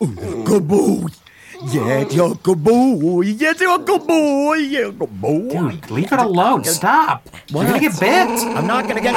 Good boy. Yeah, you're a good boy. Yes, you're a good boy. Yeah, good boy. Dude, leave it alone. Stop. You're gonna get bit. I'm not gonna get.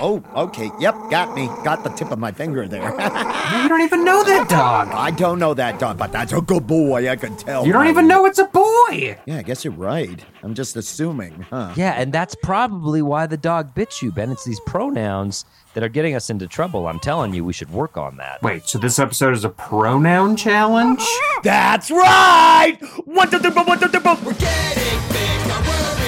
Oh, oh, okay. Yep, got me. Got the tip of my finger there. You don't even know that dog. I don't know that dog, but that's a good boy. I can tell. You don't even know it's a boy. Yeah, I guess you're right. I'm just assuming, huh? Yeah, and that's probably why the dog bit you, Ben. It's these pronouns that are getting us into trouble. I'm telling you, we should work on that. Wait, so this episode is a pronoun challenge? That's right. One, two, three, four, one, two, three, four.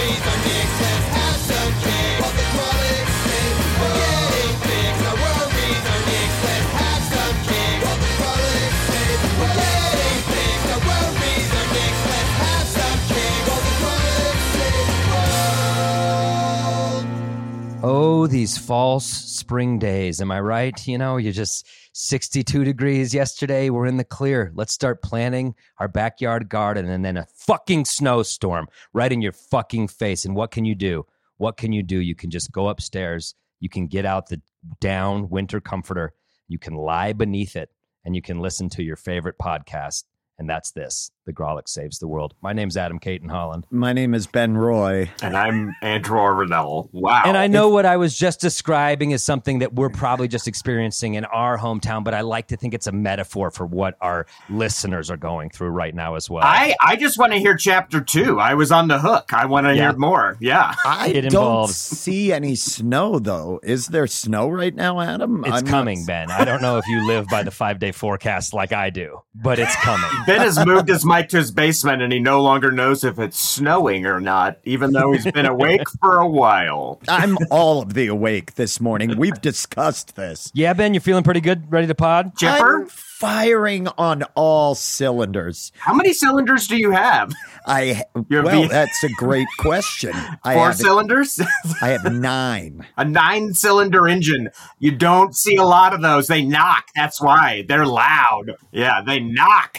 Oh, these false spring days. Am I right? You know, you're just 62 degrees yesterday. We're in the clear. Let's start planning our backyard garden and then a fucking snowstorm right in your fucking face. And what can you do? What can you do? You can just go upstairs. You can get out the down winter comforter. You can lie beneath it and you can listen to your favorite podcast. And that's this The Grawlix Saves the World. My name's Adam Cayton Holland. My name is Ben Roy. And I'm Andrew Orvedahl. Wow. And I know what I was just describing is something that we're probably just experiencing in our hometown, but I like to think it's a metaphor for what our listeners are going through right now as well. I, I just want to hear chapter two. I was on the hook. I want to Yeah. hear more. Yeah. I It don't see any snow though. Is there snow right now, Adam? it's I'm not- coming, Ben. I don't know if you live by the five day forecast like I do, but it's coming. Ben has moved his mic to his basement and he no longer knows if it's snowing or not, even though he's been awake for a while. I'm all of the awake this morning. We've discussed this. Yeah, Ben, you're feeling pretty good? Ready to pod? Chipper, I'm firing on all cylinders. how many cylinders do you have? I You have well, the- that's a great question. I Four have, cylinders? I have nine. a nine cylinder engine. You don't see a lot of those. They knock. That's why. They're loud. Yeah, they knock.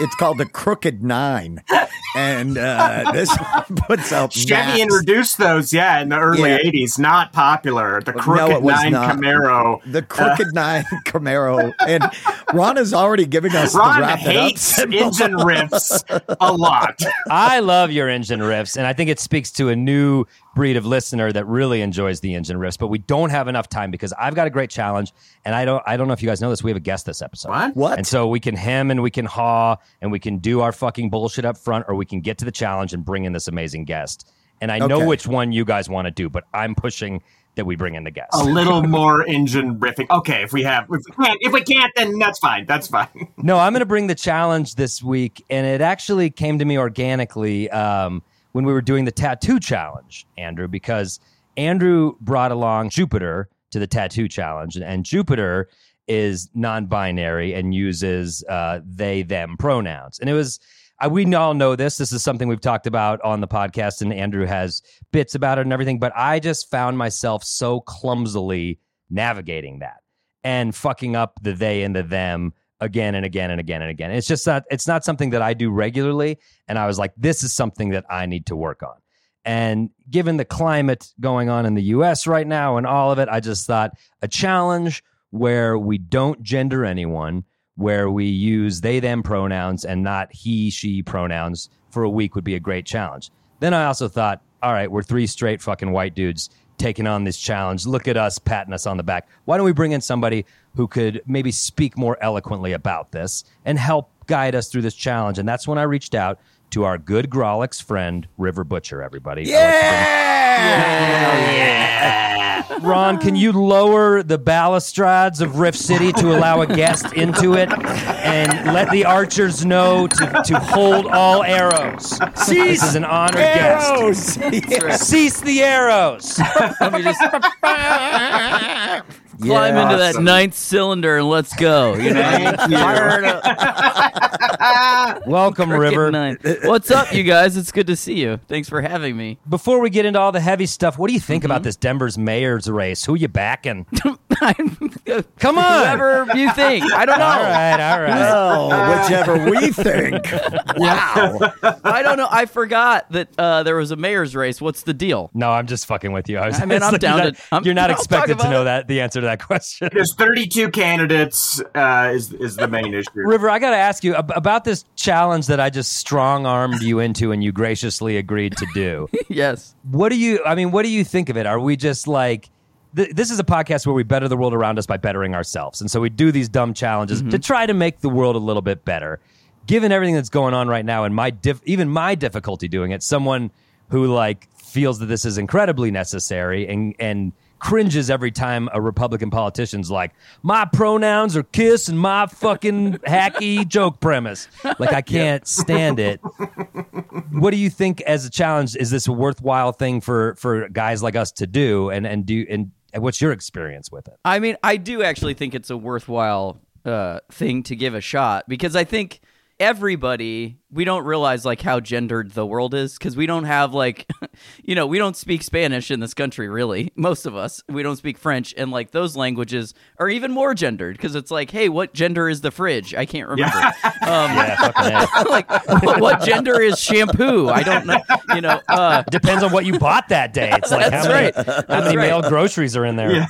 It's called the Crooked Nine, and uh, this puts out Chevy max- introduced those, yeah, in the early Yeah. 80s. Not popular. The Crooked it was Nine not. Camaro. the Crooked Nine Camaro, and Ron is already giving us the Ron wrap it up hates engine riffs a lot. I love your engine riffs, and I think it speaks to a new breed of listener that really enjoys the engine riffs. But we don't have enough time because I've got a great challenge, and I don't I don't know if you guys know this. We have a guest this episode. What? What? And so we can hem and we can haw and we can do our fucking bullshit up front, or we can get to the challenge and bring in this amazing guest. And I know which one you guys want to do, but I'm pushing that we bring in the guest. A little more engine riffing. Okay, if we have, if we can't, if we can't, then that's fine. That's fine. No, I'm going to bring the challenge this week, and it actually came to me organically um, when we were doing the tattoo challenge, Andrew, because Andrew brought along Jupiter to the tattoo challenge, and, and Jupiter is non-binary and uses uh, they them pronouns, and it was. I, we all know this. This is something we've talked about on the podcast, and Andrew has bits about it and everything. But I just found myself so clumsily navigating that and fucking up the they and the them again and again and again and again. It's just not it's not something that I do regularly and I was like this is something that I need to work on. And given the climate going on in the US right now and all of it, I just thought a challenge where we don't gender anyone, where we use they them pronouns and not he she pronouns for a week would be a great challenge. Then I also thought, all right, we're three straight fucking white dudes taking on this challenge. Look at us patting us on the back. Why don't we bring in somebody who could maybe speak more eloquently about this and help guide us through this challenge? And that's when I reached out to our good Grawlix friend, River Butcher, everybody. Ron, can you lower the balustrades of Rift City to allow a guest into it and let the archers know to, to hold all arrows? this is an honored guest. Arrows! Cease the arrows. Let me just climb into that ninth cylinder and let's go. You know, Thank you. Fire it. Welcome, River. Nine. What's up, you guys? It's good to see you. Thanks for having me. Before we get into all the heavy stuff, what do you think Mm-hmm. about this Denver's mayor's race? Who you backing? I'm- Come on. Whoever you think. I don't know. All right, all right. Oh, whichever we think. Wow. I don't know. I forgot that uh, there was a mayor's race. What's the deal? No, I'm just fucking with you. I, was, I mean, I'm you're down not, to- I'm- you're not I'll expected to know it. that the answer to that question. There's 32 candidates. Uh, is is the main issue? River, I got to ask you ab- about this challenge that I just strong armed you into and you graciously agreed to do. yes. what do you, I mean, what do you think of it? Are we just like, th- this is a podcast where we better the world around us by bettering ourselves. And so we do these dumb challenges mm-hmm. to try to make the world a little bit better. Given everything that's going on right now and my diff- even my difficulty doing it, someone who like feels that this is incredibly necessary and, and cringes every time a Republican politician's like, my pronouns are kiss and my fucking hacky joke premise. Like, I can't stand it. What do you think as a challenge? Is this a worthwhile thing for, for guys like us to do? And, and do, and what's your experience with it? I mean, I do actually think it's a worthwhile uh, thing to give a shot because I think everybody we don't realize like how gendered the world is because we don't have like you know we don't speak spanish in this country really most of us we don't speak french and like those languages are even more gendered because it's like hey what gender is the fridge i can't remember um, Yeah, fucking A. like what, what gender is shampoo i don't know you know uh, Depends on what you bought that day. It's like That's how many, right. how That's many right. male groceries are in there.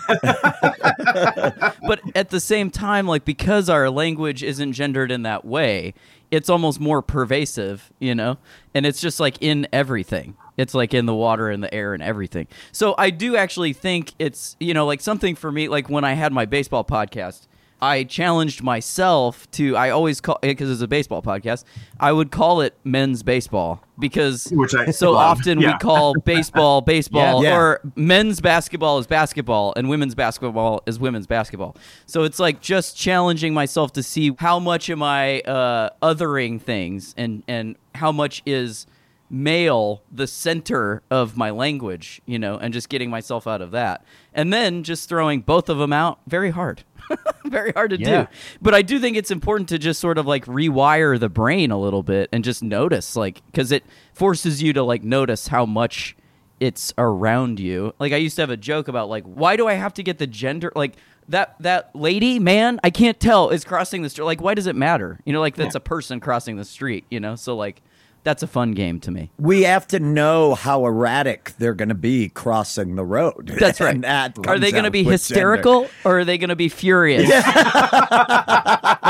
but at the same time, like because our language isn't gendered in that way, it's almost more pervasive, you know? And it's just like in everything. It's like in the water and the air and everything. So I do actually think it's, you know, like something for me, like when I had my baseball podcast, I challenged myself to, I always call it because it's a baseball podcast, I would call it men's baseball because Which I so love. often Yeah. we call baseball baseball Yeah. Yeah. or men's basketball is basketball and women's basketball is women's basketball. So it's like just challenging myself to see how much am I uh, othering things and and how much is male the center of my language, you know, and just getting myself out of that. And then just throwing both of them out very hard. very hard to Yeah. do. But I do think it's important to just sort of like rewire the brain a little bit and just notice like cuz it forces you to like notice how much it's around you. Like I used to have a joke about like why do I have to get the gender like that that lady man I can't tell is crossing the street like why does it matter? You know like that's a person crossing the street, you know? So like that's a fun game to me. We have to know how erratic they're going to be crossing the road. That's right. That Are they going to be with hysterical or are they going to be furious?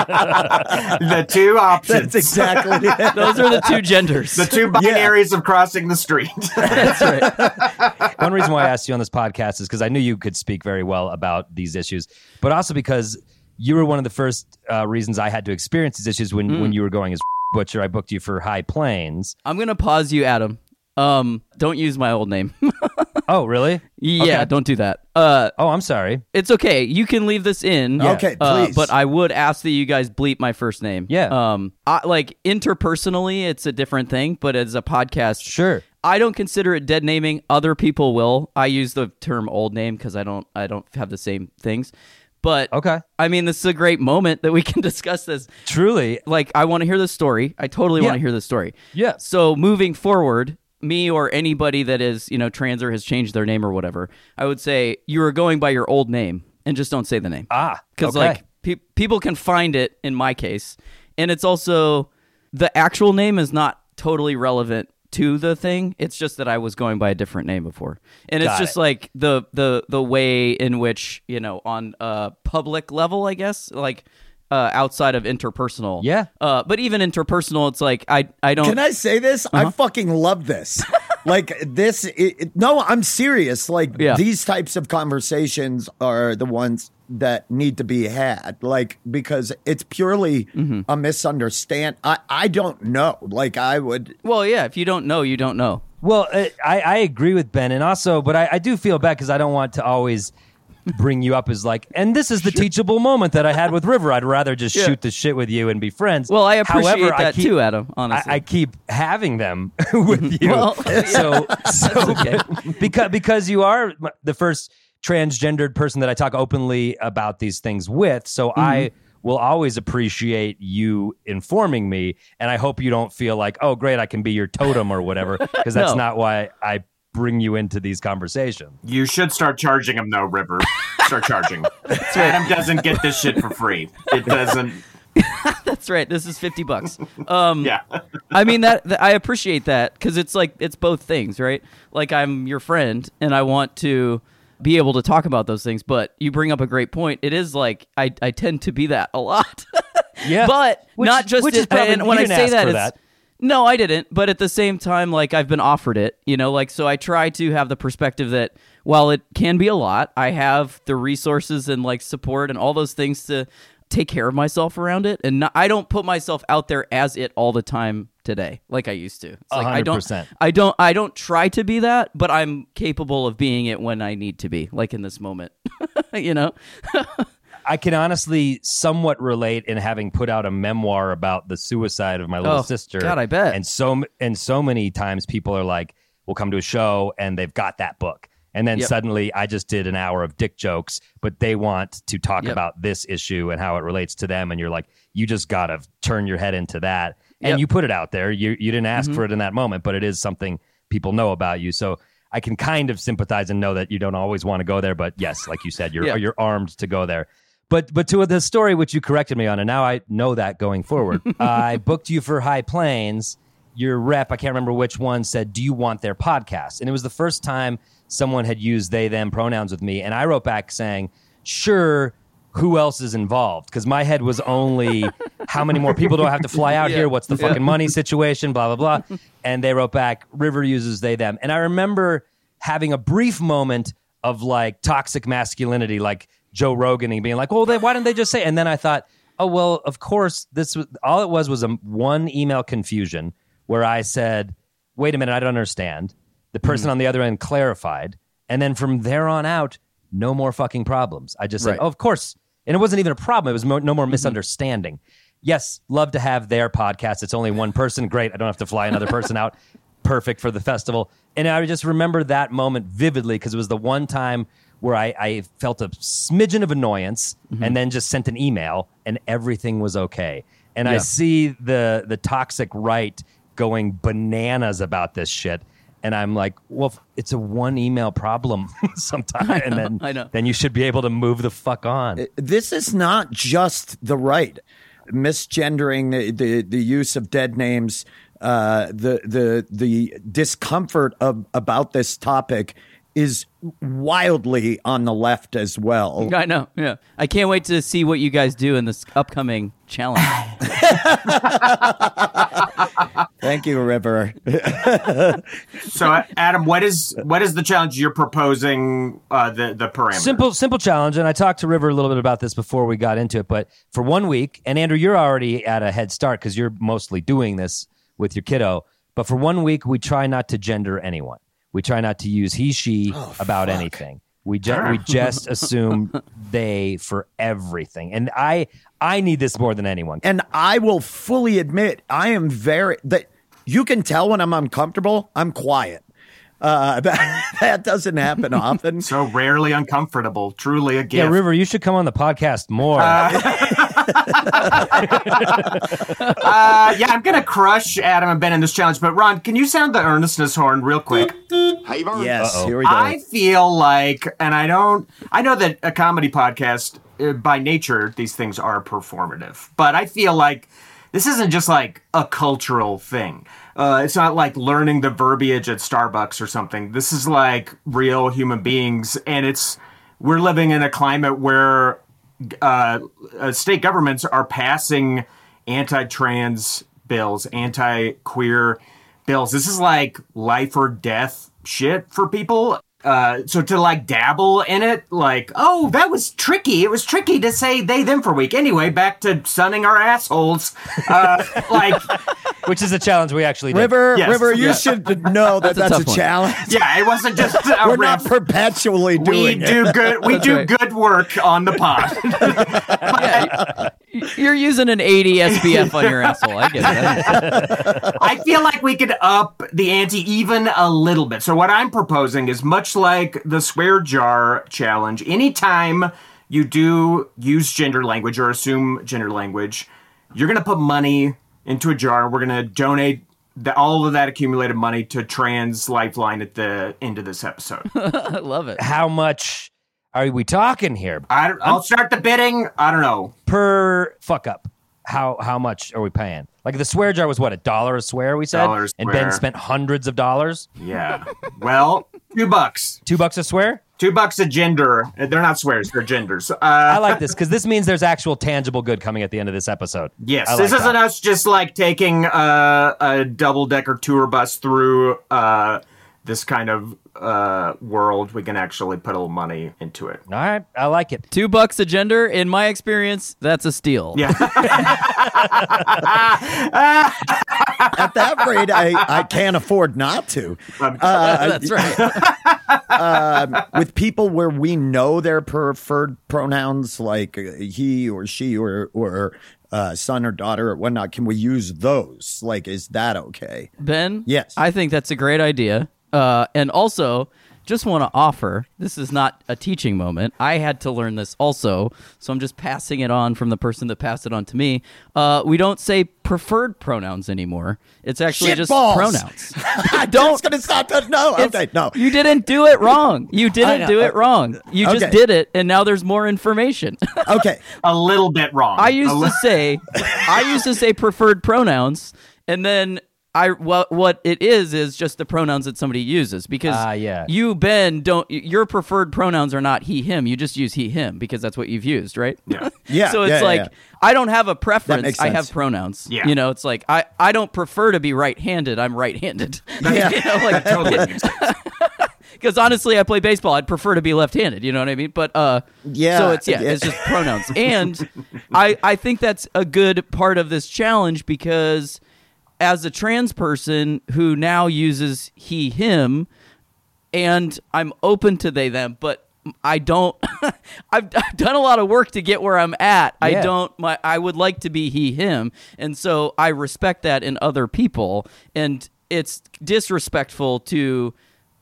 the two options. That's exactly it. Those are the two genders. the two binaries of crossing the street. That's right. One reason why I asked you on this podcast is because I knew you could speak very well about these issues, but also because you were one of the first uh, reasons I had to experience these issues when, Mm. when you were going as butcher. I booked you for High Plains. I'm going to pause you Adam. Um don't use my old name. Oh, really? yeah, Okay. don't do that. Uh Oh, I'm sorry. It's okay. You can leave this in. Yeah. Okay, Uh, please. but I would ask that you guys bleep my first name. Yeah. Um. I, like interpersonally, it's a different thing. But as a podcast, Sure. I don't consider it dead naming. Other people will. I use the term old name because I don't. I don't have the same things. But Okay. I mean, this is a great moment that we can discuss this. Truly. Like, I want to hear this story. I totally Yeah. want to hear this story. Yeah. So moving forward, me or anybody that is, you know, trans or has changed their name or whatever, I would say you are going by your old name and just don't say the name. Ah, Because okay. like pe- people can find it in my case, and it's also the actual name is not totally relevant to the thing. It's just that I was going by a different name before, and it's Got just it. like the the the way in which you know on a public level, I guess, like. Uh, outside of interpersonal, Yeah. Uh, but even interpersonal, it's like I I don't. Can I say this? Uh-huh. I fucking love this. Like this. It, it- no, I'm serious. Like Yeah. these types of conversations are the ones that need to be had. Like because it's purely Mm-hmm. a misunderstand. I I don't know. Like I would. well, yeah. If you don't know, you don't know. Well, uh, I, I agree with Ben, and also, but I, I do feel bad because I don't want to always bring you up as like, and this is the teachable moment that I had with River. I'd rather just Yeah. shoot the shit with you and be friends. Well, I appreciate However, I that keep- too, Adam. Honestly, I, I keep having them with you. Well, so, so okay. because because you are the first transgendered person that I talk openly about these things with. So Mm-hmm. I will always appreciate you informing me. And I hope you don't feel like, oh, great, I can be your totem or whatever, because that's No. not why I bring you into these conversations. You should start charging him though, River. Start charging. Adam doesn't get this shit for free. It doesn't. That's right. This is 50 bucks. Um, Yeah. I mean that, that I appreciate that because it's like it's both things, right? Like I'm your friend and I want to be able to talk about those things. But you bring up a great point. It is like I I tend to be that a lot. Yeah. but Which- not just which is it- probably- and when you I didn't say ask that, for it's that. No, I didn't. But at the same time, like I've been offered it, you know, like so I try to have the perspective that while it can be a lot, I have the resources and like support and all those things to take care of myself around it, and not, I don't put myself out there as it all the time today, like I used to. It's like I don't, I don't, I don't try to be that, but I'm capable of being it when I need to be, like in this moment, you know. I can honestly somewhat relate in having put out a memoir about the suicide of my little Oh, sister. God, I bet. And so and so many times people are like, "We'll come to a show," and they've got that book, and then Yep. suddenly I just did an hour of dick jokes, but they want to talk Yep. about this issue and how it relates to them, and you're like, you just got to turn your head into that, and Yep. you put it out there. You you didn't ask Mhm. for it in that moment, but it is something people know about you, so. I can kind of sympathize and know that you don't always want to go there, but yes, like you said, you're Yeah. you're armed to go there. But but to the story which you corrected me on, and now I know that going forward. I booked you for High Plains. Your rep, I can't remember which one, said, "Do you want their podcast?" And it was the first time someone had used they them pronouns with me, and I wrote back saying, "Sure." Who else is involved? Because my head was only how many more people do I have to fly out Yeah. here? What's the Yeah. fucking money situation? Blah blah blah. And they wrote back, River uses they them. And I remember having a brief moment of like toxic masculinity, like Joe Rogan, and being like, "Well, they, why didn't they just say?" And then I thought, "Oh well, of course this was all it was was a one email confusion where I said, "Wait a minute, I don't understand." The person hmm. on the other end clarified, and then from there on out, no more fucking problems. I just said, Right. "Oh, of course," and it wasn't even a problem. It was mo- no more mm-hmm. misunderstanding. Yes, love to have their podcast. It's only one person. Great. I don't have to fly another person out. Perfect for the festival. And I just remember that moment vividly because it was the one time where I, I felt a smidgen of annoyance and then just sent an email and everything was okay. And I see the the toxic right going bananas about this shit. And I'm like, well, it's a one email problem sometime, and then I know. then you should be able to move the fuck on. this is not just the right misgendering the, the, the use of dead names uh, the the the discomfort of about this topic is wildly on the left as well I know. Yeah, I can't wait to see what you guys do in this upcoming challenge. thank you river So, Adam, what is what is the challenge you're proposing? Uh, the the parameters. Simple, simple challenge, and I talked to River a little bit about this before we got into it. But for one week, and Andrew, you're already at a head start because you're mostly doing this with your kiddo. But for one week, we try not to gender anyone. We try not to use he, she about anything. We ju- we just assume they for everything, and I I need this more than anyone. and I will fully admit I am very that you can tell when I'm uncomfortable. I'm quiet. Uh, that, that doesn't happen often. so rarely uncomfortable. Truly a gift. Yeah, River, you should come on the podcast more. Uh, yeah, I'm gonna crush Adam and Ben in this challenge. But Ron, can you sound the earnestness horn real quick? yes, here we go. I feel like, and I don't, I know that a comedy podcast, uh, by nature, these things are performative, but I feel like this isn't just like a cultural thing. Uh, it's not like learning the verbiage at Starbucks or something. This is like real human beings, and it's we're living in a climate where uh, uh, state governments are passing anti-trans bills, anti-queer bills. This is like life or death shit for people. Uh, so to like dabble in it, like, oh, that was tricky. It was tricky to say they them for a week. Anyway, back to sunning our assholes. Uh, like, which is a challenge we actually did. River, Yes. River, you Yeah. should know that That's a that's, a, tough one. challenge. yeah, it wasn't just a We're not riff. perpetually we doing it. do good. We That's do right. good work on the pod. yeah, You're using an 80 SPF on your asshole. I get it. I feel like we could up the ante even a little bit. So what I'm proposing is much like the swear jar challenge. Anytime you do use gender language or assume gender language, you're gonna put money into a jar. We're gonna donate the, all of that accumulated money to Trans Lifeline at the end of this episode. I love it. How much are we talking here I, don't- I'll start the bidding. I don't know. per fuck up? How how much are we paying? Like the swear jar was what a dollar a swear we said, Dollar a and Ben swear. spent hundreds of dollars. Yeah. Well, two bucks. Two bucks a swear. Two bucks a gender. They're not swears. They're genders. Uh, I like this because this means there's actual tangible good coming at the end of this episode. Yes, I this isn't that. us just like taking uh, a double decker tour bus through uh, this kind of uh, world. We can actually put a little money into it. All right, I like it. Two bucks a gender, in my experience, that's a steal. Yeah. At that rate, I, I can't afford not to. that's right. Um, with people where we know their preferred pronouns, like uh, he or she or or uh, son or daughter or whatnot, can we use those? Like, is that okay? Ben? Yes. I think that's a great idea. Uh, and also, just want to offer this is not a teaching moment. I had to learn this also, so I'm just passing it on from the person that passed it on to me. Uh, we don't say preferred pronouns anymore. It's actually Shit just balls. pronouns. I'm Don't- just gonna stop that. No, It's- okay, no. You didn't do it wrong. You didn't do it wrong. You just Okay. did it, and now there's more information. Okay, a little bit wrong. I used li- to say, I used to say preferred pronouns, and then I what what it is is just the pronouns that somebody uses because Ah, yeah. you Ben don't your preferred pronouns are not he him. You just use he him because that's what you've used, right? Yeah. Yeah, so it's yeah, yeah, like yeah. I don't have a preference. I have pronouns. Yeah. You know, it's like I I don't prefer to be right-handed. I'm right-handed. Yeah. you know, like totally because honestly, I play baseball. I'd prefer to be left-handed. You know what I mean? But uh, Yeah, So it's yeah, yeah. it's just pronouns, and I I think that's a good part of this challenge because as a trans person who now uses he him, and I'm open to they them, but I don't. I've, I've done a lot of work to get where I'm at. I don't. My I would like to be he him, and so I respect that in other people, and it's disrespectful to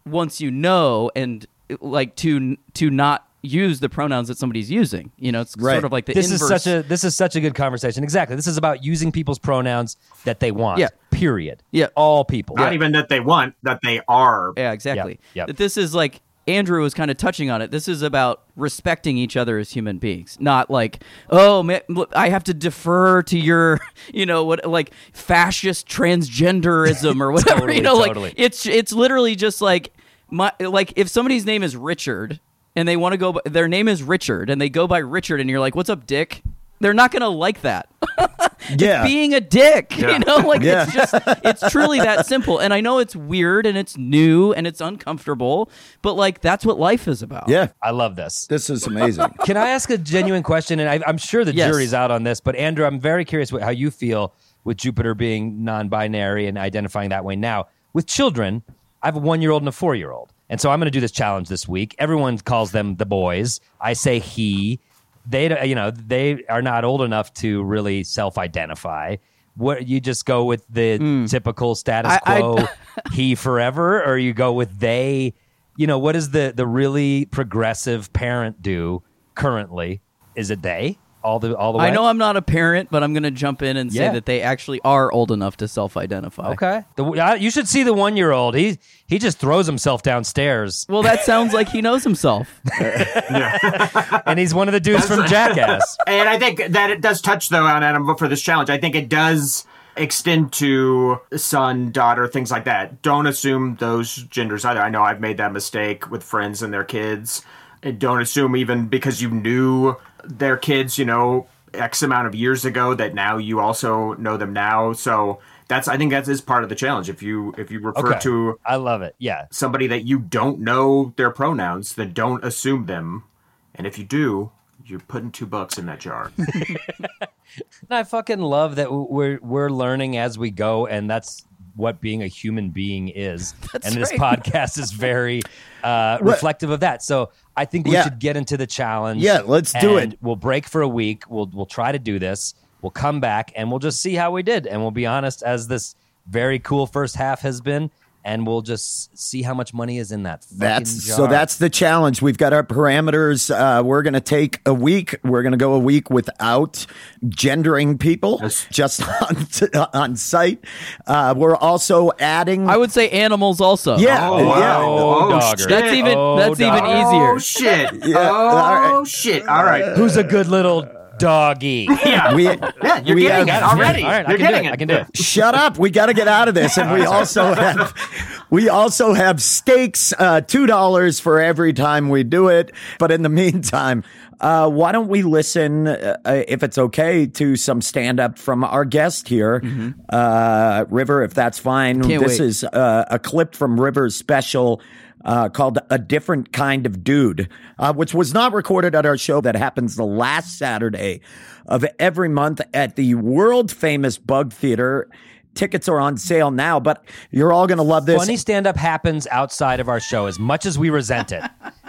once you know and like to to not use the pronouns that somebody's using. You know, it's Right. sort of like the This inverse. is such a this is such a good conversation. Exactly. This is about using people's pronouns that they want. Yeah. Period. Yeah. All people. Not even that they want, that they are. Yeah, exactly. yep. That this is like Andrew was kind of touching on it. This is about respecting each other as human beings, not like, oh, man, I have to defer to your, you know, what like fascist transgenderism or whatever. Totally, you know, totally. like it's it's literally just like my like if somebody's name is Richard and they want to go, by, their name is Richard and they go by Richard, and you're like, what's up, Dick? They're not gonna like that. yeah. being a dick. Yeah. You know, like Yeah. it's just it's truly that simple. And I know it's weird and it's new and it's uncomfortable, but like that's what life is about. yeah, I love this. this is amazing. Can I ask a genuine question? And I, I'm sure the Yes. jury's out on this, but Andrew, I'm very curious what, how you feel with Jupiter being non-binary and identifying that way now. With children, I have a one-year-old and a four-year-old, and so I'm going to do this challenge this week. Everyone calls them the boys. I say he. They, you know, they are not old enough to really self-identify. What you just go with the hmm. typical status I- I- quo, he forever, or you go with they. You know, what does the the really progressive parent do currently? Is it they all the all the way? I know I'm not a parent, but I'm going to jump in and say Yeah. that they actually are old enough to self-identify. Okay, the, uh, you should see the one year old. He he just throws himself downstairs, Well, that sounds like he knows himself. Yeah. And he's one of the dudes from Jackass. And I think that it does touch though on Adam for this challenge. I think it does extend to son, daughter, things like that. Don't assume those genders either. I know I've made that mistake with friends and their kids. And don't assume even because you knew their kids, you know, X amount of years ago that now you also know them now. So that's I think that is part of the challenge. If you if you refer Okay, to I love it. Yeah, somebody that you don't know their pronouns, then don't assume them. And if you do, you're putting two bucks in that jar. and I fucking love that we're we're learning as we go, and that's what being a human being is, That's and this right. podcast is very uh, reflective of that. So I think we Yeah. should get into the challenge. Yeah, let's do it. We'll break for a week. We'll we'll try to do this. We'll come back and we'll just see how we did, and we'll be honest as this very cool first half has been, and we'll just see how much money is in that. fucking That's jar. so. That's the challenge. We've got our parameters. Uh, we're going to take a week. We're going to go a week without gendering people, just on on site. Uh, we're also adding. I would say animals also. yeah, Oh, yeah. wow. Oh, Oh, shit. That's even Oh, that's even dogger. easier. Oh shit! Yeah, oh all right. shit! All right. Who's a good little doggy? Yeah. We, yeah, you're we getting have- it already. All right, I you're can do getting it. I can do it. Shut up. We got to get out of this. And we also have we also have stakes, uh, two dollars for every time we do it. But in the meantime, uh, why don't we listen, uh, if it's okay, to some stand up from our guest here, uh, River, if that's fine. Can't this wait. is uh, a clip from River's special. Uh, called A Different Kind of Dude, uh, which was not recorded at our show that happens the last Saturday of every month at the world famous Bug Theater. Tickets are on sale now, but you're all going to love this. Funny stand up happens outside of our show as much as we resent it.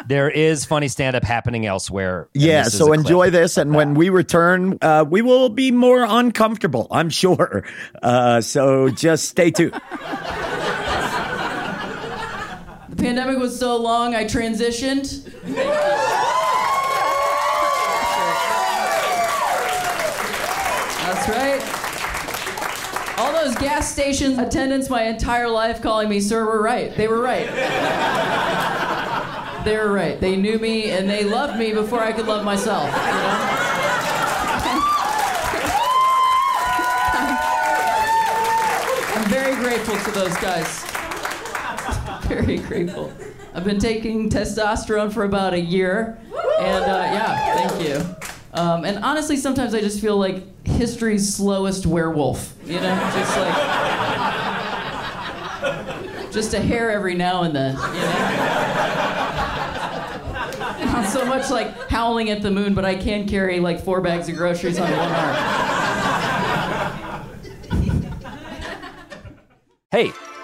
there is funny stand up happening elsewhere. yeah, so enjoy this. And when we return, uh, we will be more uncomfortable, I'm sure. Uh, so just stay tuned. Pandemic was so long, I transitioned. That's right. All those gas station attendants my entire life calling me sir were right. They were right. They were right. They knew me and they loved me before I could love myself. You know? I'm very grateful to those guys. Very grateful. I've been taking testosterone for about a year, and uh, yeah, thank you. Um, and honestly, sometimes I just feel like history's slowest werewolf. You know, just like just a hair every now and then. You know. Not so much like howling at the moon, but I can carry like four bags of groceries on one arm. Hey,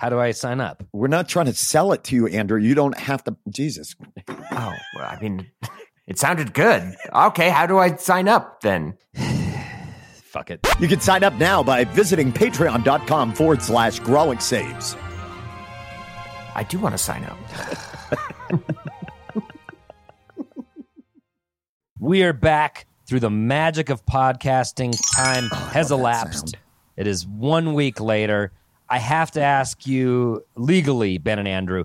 How do I sign up? We're not trying to sell it to you, Andrew. You don't have to. Jesus. Oh, well, I mean, it sounded good. Okay, how do I sign up then? Fuck it. You can sign up now by visiting patreon.com forward slash Grawlix Saves. I do want to sign up. We are back through the magic of podcasting. Time oh, has elapsed. It is one week later. I have to ask you legally, Ben and Andrew,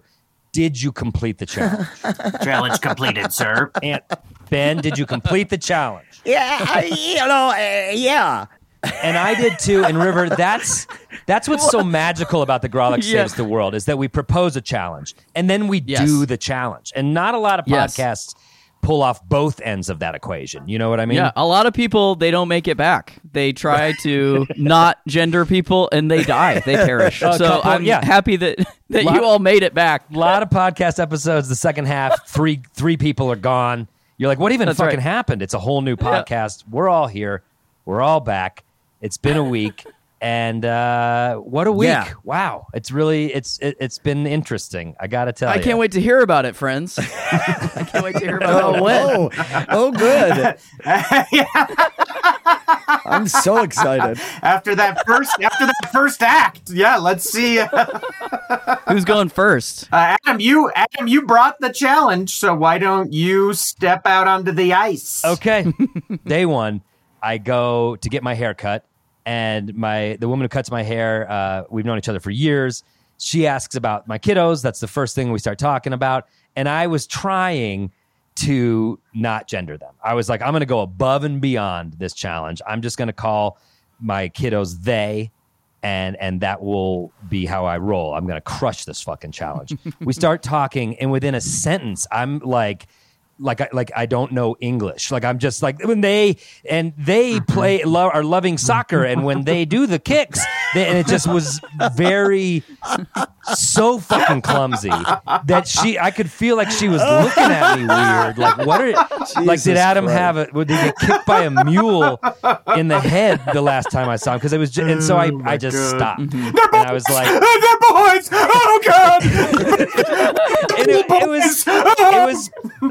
did you complete the challenge? Challenge completed, sir. and Ben, did you complete the challenge? Yeah, I, you know, uh, yeah. And I did too. And River, that's that's what's so magical about the Grawlix Yeah. Saves the World is that we propose a challenge and then we Yes. do the challenge. And not a lot of Yes. Pull off both ends of that equation. You know what I mean? Yeah, a lot of people they don't make it back. They try to not gender people and they die. They perish. So couple- I'm yeah. happy that that Lot- you all made it back. A lot of podcast episodes, the second half, three three people are gone. You're like, what even That's fucking right. happened? It's a whole new podcast. We're all here. We're all back. It's been a week. And uh, what a week! Yeah. Wow, it's really it's it, it's been interesting. I gotta tell I you. I can't wait to hear about it, friends. I can't wait to hear about how it. Oh, oh, good. I'm so excited. after that first, after that first act, yeah. Let's see. Uh, Who's going first? Adam, you, Adam, you brought the challenge, so why don't you step out onto the ice? Okay. Day one, I go to get my hair cut, and my the woman who cuts my hair, uh, we've known each other for years. She asks about my kiddos. That's the first thing we start talking about. And I was trying to not gender them. I was like, I'm going to go above and beyond this challenge. I'm just going to call my kiddos they. and and that will be how I roll. I'm gonna crush this fucking challenge. we start talking, and within a sentence, I'm like. Like I like I don't know English. Like I'm just like when they and they play lo- are loving soccer, and when they do the kicks, they, and it just was very so fucking clumsy that she I could feel like she was looking at me weird. Like what are like did Adam Christ. have a did he get kicked by a mule in the head the last time I saw him? Because it was just, and so I I just stopped and I was like They're. Oh God. and it, it was it was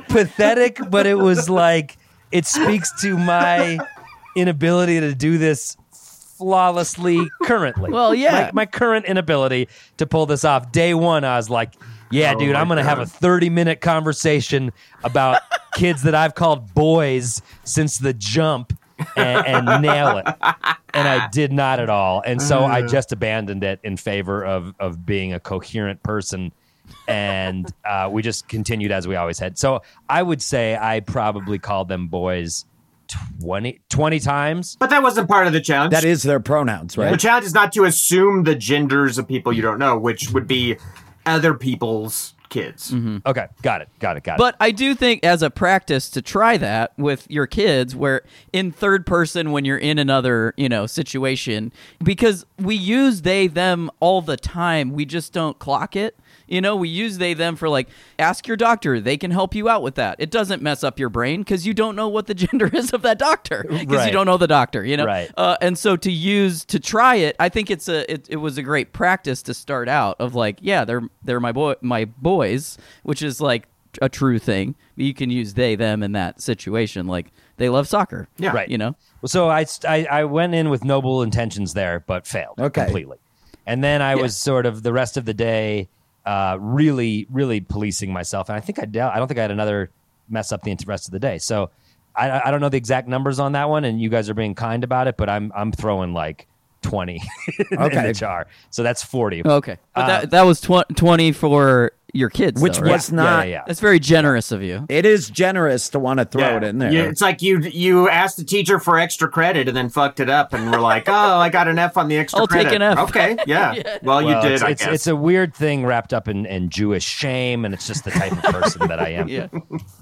pathetic, but it was like it speaks to my inability to do this flawlessly currently. Well, yeah. my, my current inability to pull this off. Day one, I was like, "Yeah, dude, I'm gonna have a 30 minute conversation about kids that I've called boys since the jump." And, and nail it. And I did not at all. And so I just abandoned it in favor of of being a coherent person. And uh, we just continued as we always had. So I would say I probably called them boys 20, 20 times. But that wasn't part of the challenge. That is their pronouns, right? The challenge is not to assume the genders of people you don't know, which would be other people's kids. Mm-hmm. Okay, got it, got it, got it. But I do think as a practice to try that with your kids where in third person when you're in another, you know, situation because we use they them all the time, we just don't clock it. You know, we use they them for like ask your doctor, they can help you out with that. It doesn't mess up your brain cuz you don't know what the gender is of that doctor because Right. you don't know the doctor, you know. Right. Uh, and so to use to try it, I think it's a it, it was a great practice to start out of like, yeah, they're they're my boy my boys, which is like a true thing. You can use they them in that situation, like they love soccer. Yeah. Right. You know. So I, I I went in with noble intentions there, but failed Okay. completely. And then I was sort of the rest of the day, uh, really, really policing myself. And I think I doubt, I don't think I had another mess up the rest of the day. So I, I don't know the exact numbers on that one, and you guys are being kind about it, but I'm I'm throwing like twenty in Okay. the jar. So that's forty. Okay. But Uh, that that was tw- 20 for your kids Which though, right? was not. yeah, yeah. That's very generous of you. It is generous to want to throw Yeah. it in there. You- it's like you you asked the teacher for extra credit and then fucked it up and we're like, oh, I got an F on the extra I'll take an F. Okay, yeah. Well, you did, it's, I it's, guess. it's a weird thing wrapped up in, in Jewish shame, and it's just the type of person that I am. Yeah.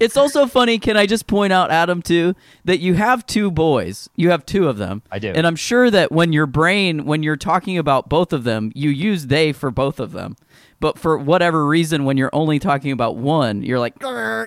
It's also funny, can I just point out, Adam, too, that you have two boys. You have two of them. I do. And I'm sure that when your brain, when you're talking about both of them, you use they for both of them. But for whatever reason, when you're only talking about one, you're like,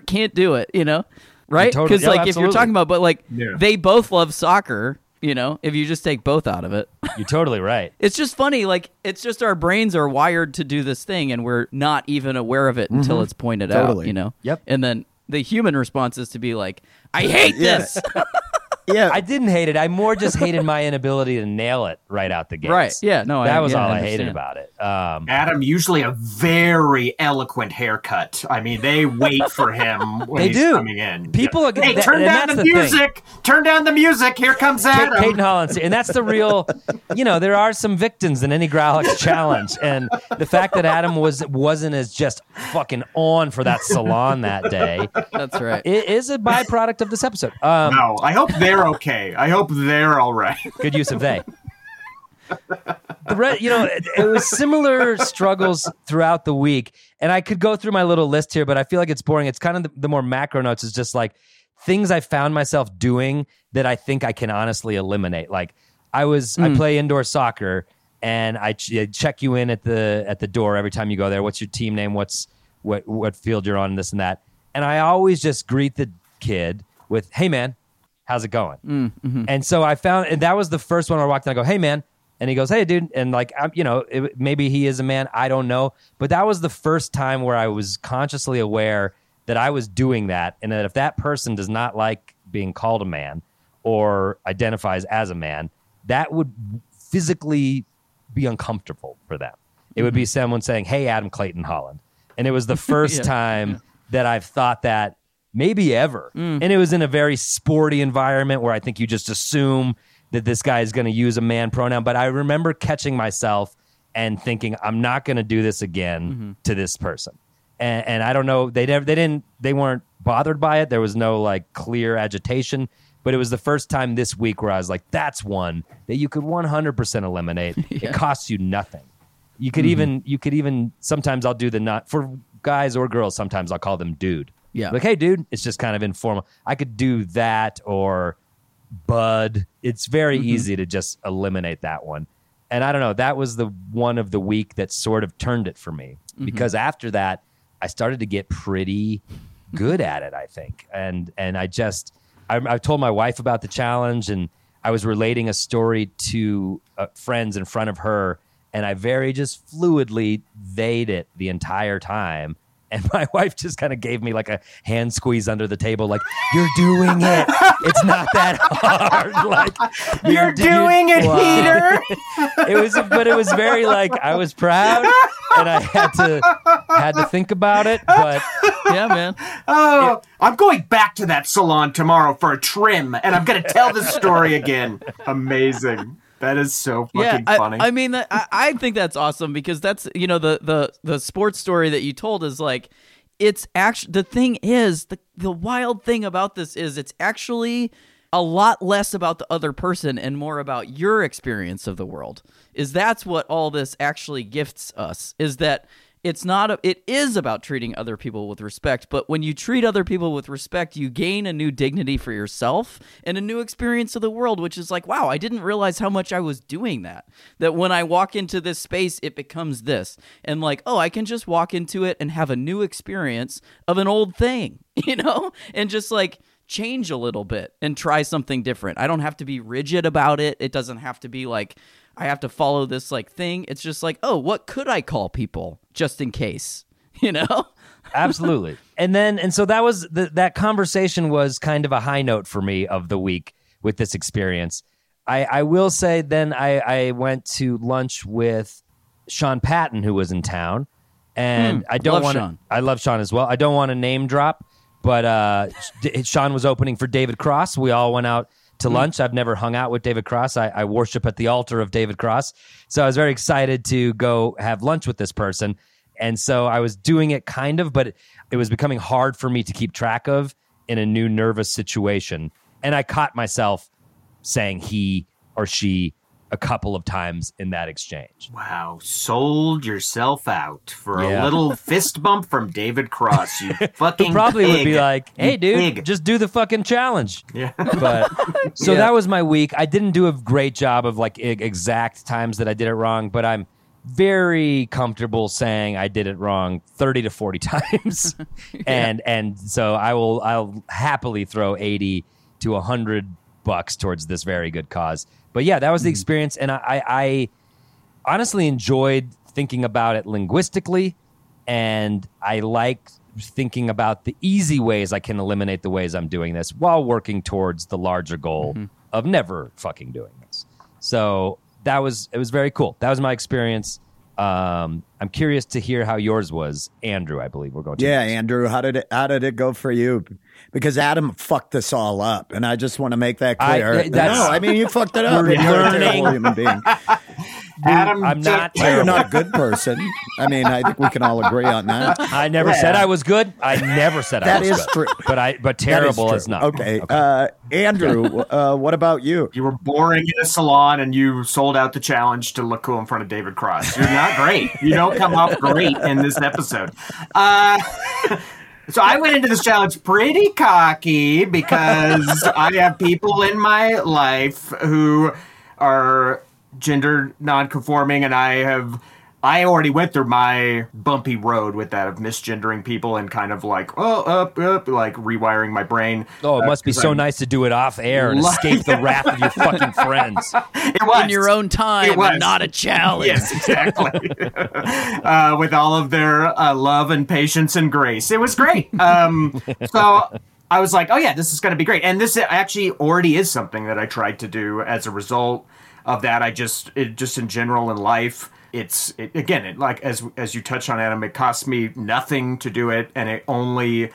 can't do it, you know? Right? totally- Because, yeah, like, if you're talking about, but like, Yeah. they both love soccer, you know, if you just take both out of it. You're totally right. It's just funny, like it's just our brains are wired to do this thing, and we're not even aware of it until mm-hmm. it's pointed out. You know. Yep. And then the human response is to be like, "I hate this." yeah. I didn't hate it. I more just hated my inability to nail it right out the gate. Right. Yeah, no, I- that was yeah, all I I, hated about it. Um, Adam, usually a very eloquent haircut. I mean, they wait for him when They he's do. coming in. People Yeah. are- Hey, that- turn down that's the, the thing. music. Turn down the music. Here comes Kate, Adam. Peyton Holland, and that's the real. You know, there are some victims in any Grawlix challenge, and the fact that Adam was wasn't as just fucking on for that salon that day That's right. it is a byproduct of this episode. Um, no, I hope they're okay. I hope they're all right. good use of they. The re- you know, it, it was similar struggles throughout the week, and I could go through my little list here, but I feel like it's boring. It's kind of the, the more macro notes is just like things I found myself doing that I think I can honestly eliminate. Like I was, I hmm. play indoor soccer, and I, ch- check you in at the at the door every time you go there. What's your team name? What's what what field you're on? This and that, and I always just greet the kid with, "Hey man, how's it going?" Mm, mm-hmm. And so I found, and that was the first one I walked in. I go, "Hey, man," and he goes, "Hey, dude," and like, I'm, you know, it, maybe he is a man. I don't know, but that was the first time where I was consciously aware that I was doing that, and that if that person does not like being called a man or identifies as a man, that would physically be uncomfortable for them. It would be mm-hmm. someone saying, "Hey, Adam Cayton Holland," and it was the first Yeah. time that I've thought that maybe ever. Mm. And it was in a very sporty environment where I think you just assume that this guy is going to use a man pronoun. But I remember catching myself and thinking, I'm not going to do this again mm-hmm. to this person. And, and I don't know, they never, they didn't, they weren't bothered by it. There was no like clear agitation. But it was the first time this week where I was like, that's one that you could 100% eliminate. It costs you nothing. You could mm-hmm. even you could even sometimes I'll do the not for guys or girls. Sometimes I'll call them dude. Yeah. Like, hey, dude. It's just kind of informal. I could do that or bud. It's very easy to just eliminate that one. And I don't know. That was the one of the week that sort of turned it for me because after that, I started to get pretty good at it. I think, and and I just I, I told my wife about the challenge, and I was relating a story to uh, friends in front of her, and I very just fluidly they'd it the entire time. And my wife just kind of gave me like a hand squeeze under the table, like, You're doing it. It's not that hard. Like, You're do- doing it, Wow. Peter. It was, but it was very like, I was proud and I had to, had to think about it. But yeah, man. Oh, I'm going back to that salon tomorrow for a trim, and I'm going to tell this story again. Amazing. That is so fucking yeah, I, funny. I mean, I, I think that's awesome because that's you know the the the sports story that you told is like it's actually the thing is the the wild thing about this is it's actually a lot less about the other person and more about your experience of the world. Is that's what all this actually gifts us is that it's not a, it is about treating other people with respect but when you treat other people with respect you gain a new dignity for yourself and a new experience of the world which is like wow i didn't realize how much i was doing that. That when i walk into this space it becomes this. And like oh i can just walk into it and have a new experience of an old thing you know and just like change a little bit and try something different. I don't have to be rigid about it. It doesn't have to be like I have to follow this like thing. It's just like, oh, what could I call people just in case? You know? absolutely. And then, and so that was the, that conversation was kind of a high note for me of the week with this experience. I, I will say, then I, I went to lunch with Sean Patton, who was in town, and Hmm, I don't want to i love Sean as well. I don't want to name drop, but uh, Sean was opening for David Cross. We all went out to hmm. lunch. I've never hung out with David Cross. I, I worship at the altar of David Cross, so I was very excited to go have lunch with this person. And so I was doing it kind of, but it, it was becoming hard for me to keep track of in a new nervous situation. And I caught myself saying he or she a couple of times in that exchange. wow, sold yourself out for Yeah. a little fist bump from David Cross. You fucking Probably would be like, "Hey, You dude, pig. just do the fucking challenge." yeah. But so Yeah. that was my week. I didn't do a great job of like exact times that I did it wrong, but I'm very comfortable saying I did it wrong 30 to 40 times. And and so I will I'll happily throw 80 to 100 bucks towards this very good cause. But yeah, that was the hmm. experience and I I, I honestly enjoyed thinking about it linguistically and I like thinking about the easy ways I can eliminate the ways I'm doing this while working towards the larger goal mm-hmm. of never fucking doing this. So that was it was very cool. That was my experience. Um, I'm curious to hear how yours was, Andrew. I believe we're going to. Yeah, Andrew, how did it how did it go for you? Because Adam fucked this all up, and I just want to make that I- clear. that's- no, I mean you fucked it up. We're and You're a terrible human being. Adam, I'm not just- Well, you're not a good person. I mean, I think we can all agree on that. I never said I was good. I never said I was is good. true. But I but terrible true. is not. Okay, Uh, Andrew, uh, what about you? You were boring in a salon and you sold out the challenge to look cool in front of David Cross. You're not great. You don't come off great in this episode. Uh, so I went into this challenge pretty cocky because I have people in my life who are gender nonconforming and I have I already went through my bumpy road with that of misgendering people and kind of like oh up up like rewiring my brain. Oh, it Uh, must be so I'm- nice to do it off air and Li- escape the wrath of your fucking friends. It was In your own time, It was. and not a challenge. Yes, exactly. uh, with all of their uh, love and patience and grace, it was great. Um, so I was like, "Oh yeah, this is going to be great." And this actually already is something that I tried to do as a result of that. I just, it, just in general in life, it's it, again, it, like as as you touched on, Adam, it costs me nothing to do it, and it only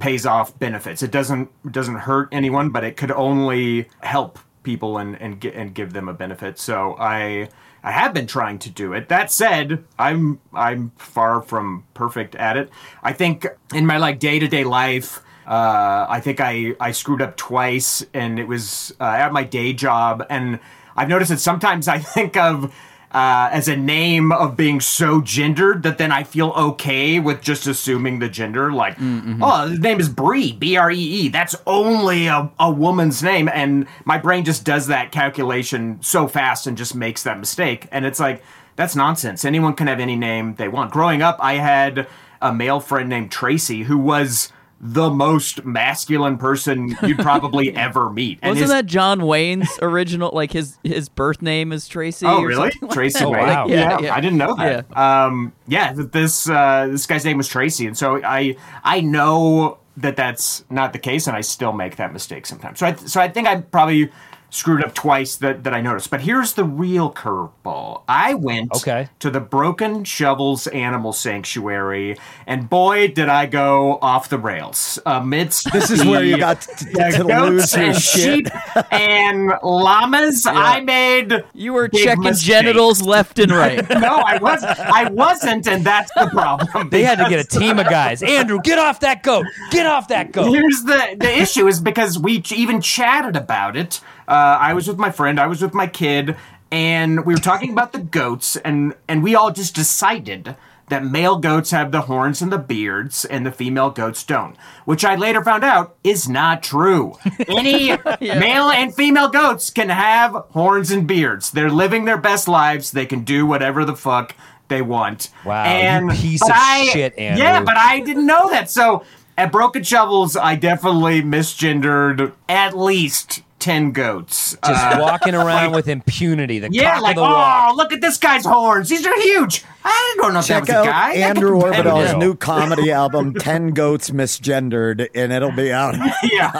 pays off benefits. It doesn't it doesn't hurt anyone, but it could only help people and and gi- and give them a benefit. So I I have been trying to do it. That said, I'm I'm far from perfect at it. I think in my like day to day life, Uh, I think I, I screwed up twice, and it was uh, at my day job. And I've noticed that sometimes I think of uh, as a name of being so gendered that then I feel okay with just assuming the gender. Like, oh, his name is Bree, B R E E. That's only a, a woman's name. And my brain just does that calculation so fast and just makes that mistake. And it's like, that's nonsense. Anyone can have any name they want. Growing up, I had a male friend named Tracy who was the most masculine person you'd probably ever meet. And Wasn't his- that John Wayne's original? Like his his birth name is Tracy. Oh, really? like Tracy? Wayne? wow. Yeah, Yeah, yeah. I didn't know that. Um, yeah, this uh, this guy's name was Tracy, and so I I know that that's not the case, and I still make that mistake sometimes. So I so I think I probably screwed up twice that that I noticed. But here's the real curveball. I went Okay. to the Broken Shovels Animal Sanctuary, and boy, did I go off the rails amidst This is where you got to, to, goats lose your and shit. sheep and llamas. I made You were checking mistakes. genitals left and right. no, I was I wasn't, and that's the problem. They had to get a team of guys. Andrew, get off that goat. Get off that goat. Here's the the issue is because we even chatted about it. Uh, I was with my friend, I was with my kid, and we were talking about the goats, and and we all just decided that male goats have the horns and the beards, and the female goats don't. Which I later found out is not true. Any male and female goats can have horns and beards. They're living their best lives. They can do whatever the fuck they want. Wow, you and piece of I- shit, Andrew. Yeah, but I didn't know that. So at Broken Shovels, I definitely misgendered at least ten goats. Just Uh, walking around with impunity. The yeah, cock like of the walk. oh, look at this guy's horns. These are huge. I don't know if Check that was out a guy. Andrew could have been Orvedahl's new comedy album, 10 Goats Misgendered, and it'll be out. Yeah,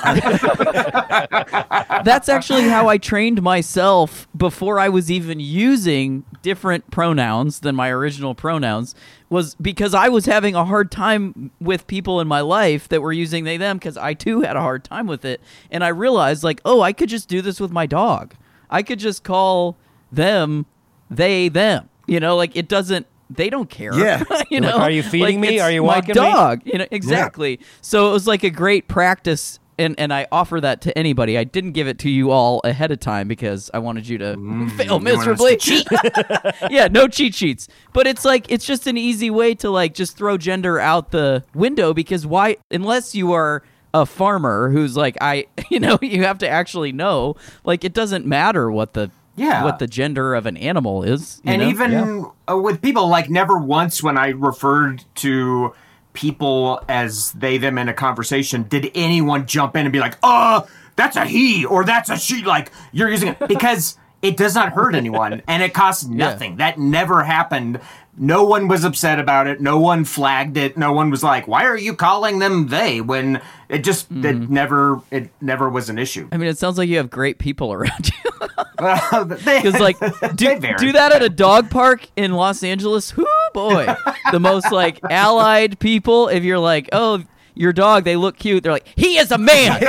That's actually how I trained myself before I was even using different pronouns than my original pronouns was because I was having a hard time with people in my life that were using they them because I too had a hard time with it and I realized like oh I could just do this with my dog. I could just call them they them. You know like it doesn't they don't care. Yeah. you You're know, like, "Are you feeding me? Are you my walking me?" dog? You know exactly. So it was like a great practice, and and I offer that to anybody. I didn't give it to you all ahead of time because I wanted you to fail Mm, you want us to miserably. cheat. yeah, no cheat sheets. But it's like it's just an easy way to like just throw gender out the window because why? Unless you are a farmer who's like I, you know, you have to actually know. Like it doesn't matter what the Yeah. what the gender of an animal is. you and know? even uh, with people, like never once when I referred to people as they them in a conversation did anyone jump in and be like, "Uh, that's a he" or "That's a she." Like you're using it because it does not hurt anyone and it costs nothing. That never happened. No one was upset about it. No one flagged it. No one was like, "Why are you calling them they?" When it just it mm-hmm. never it never was an issue. I mean, it sounds like you have great people around you. Because Because like do, do that at a dog park in Los Angeles. Whoo boy, the most like allied people. If you're like, oh, your dog, they look cute. They're like, he is a man.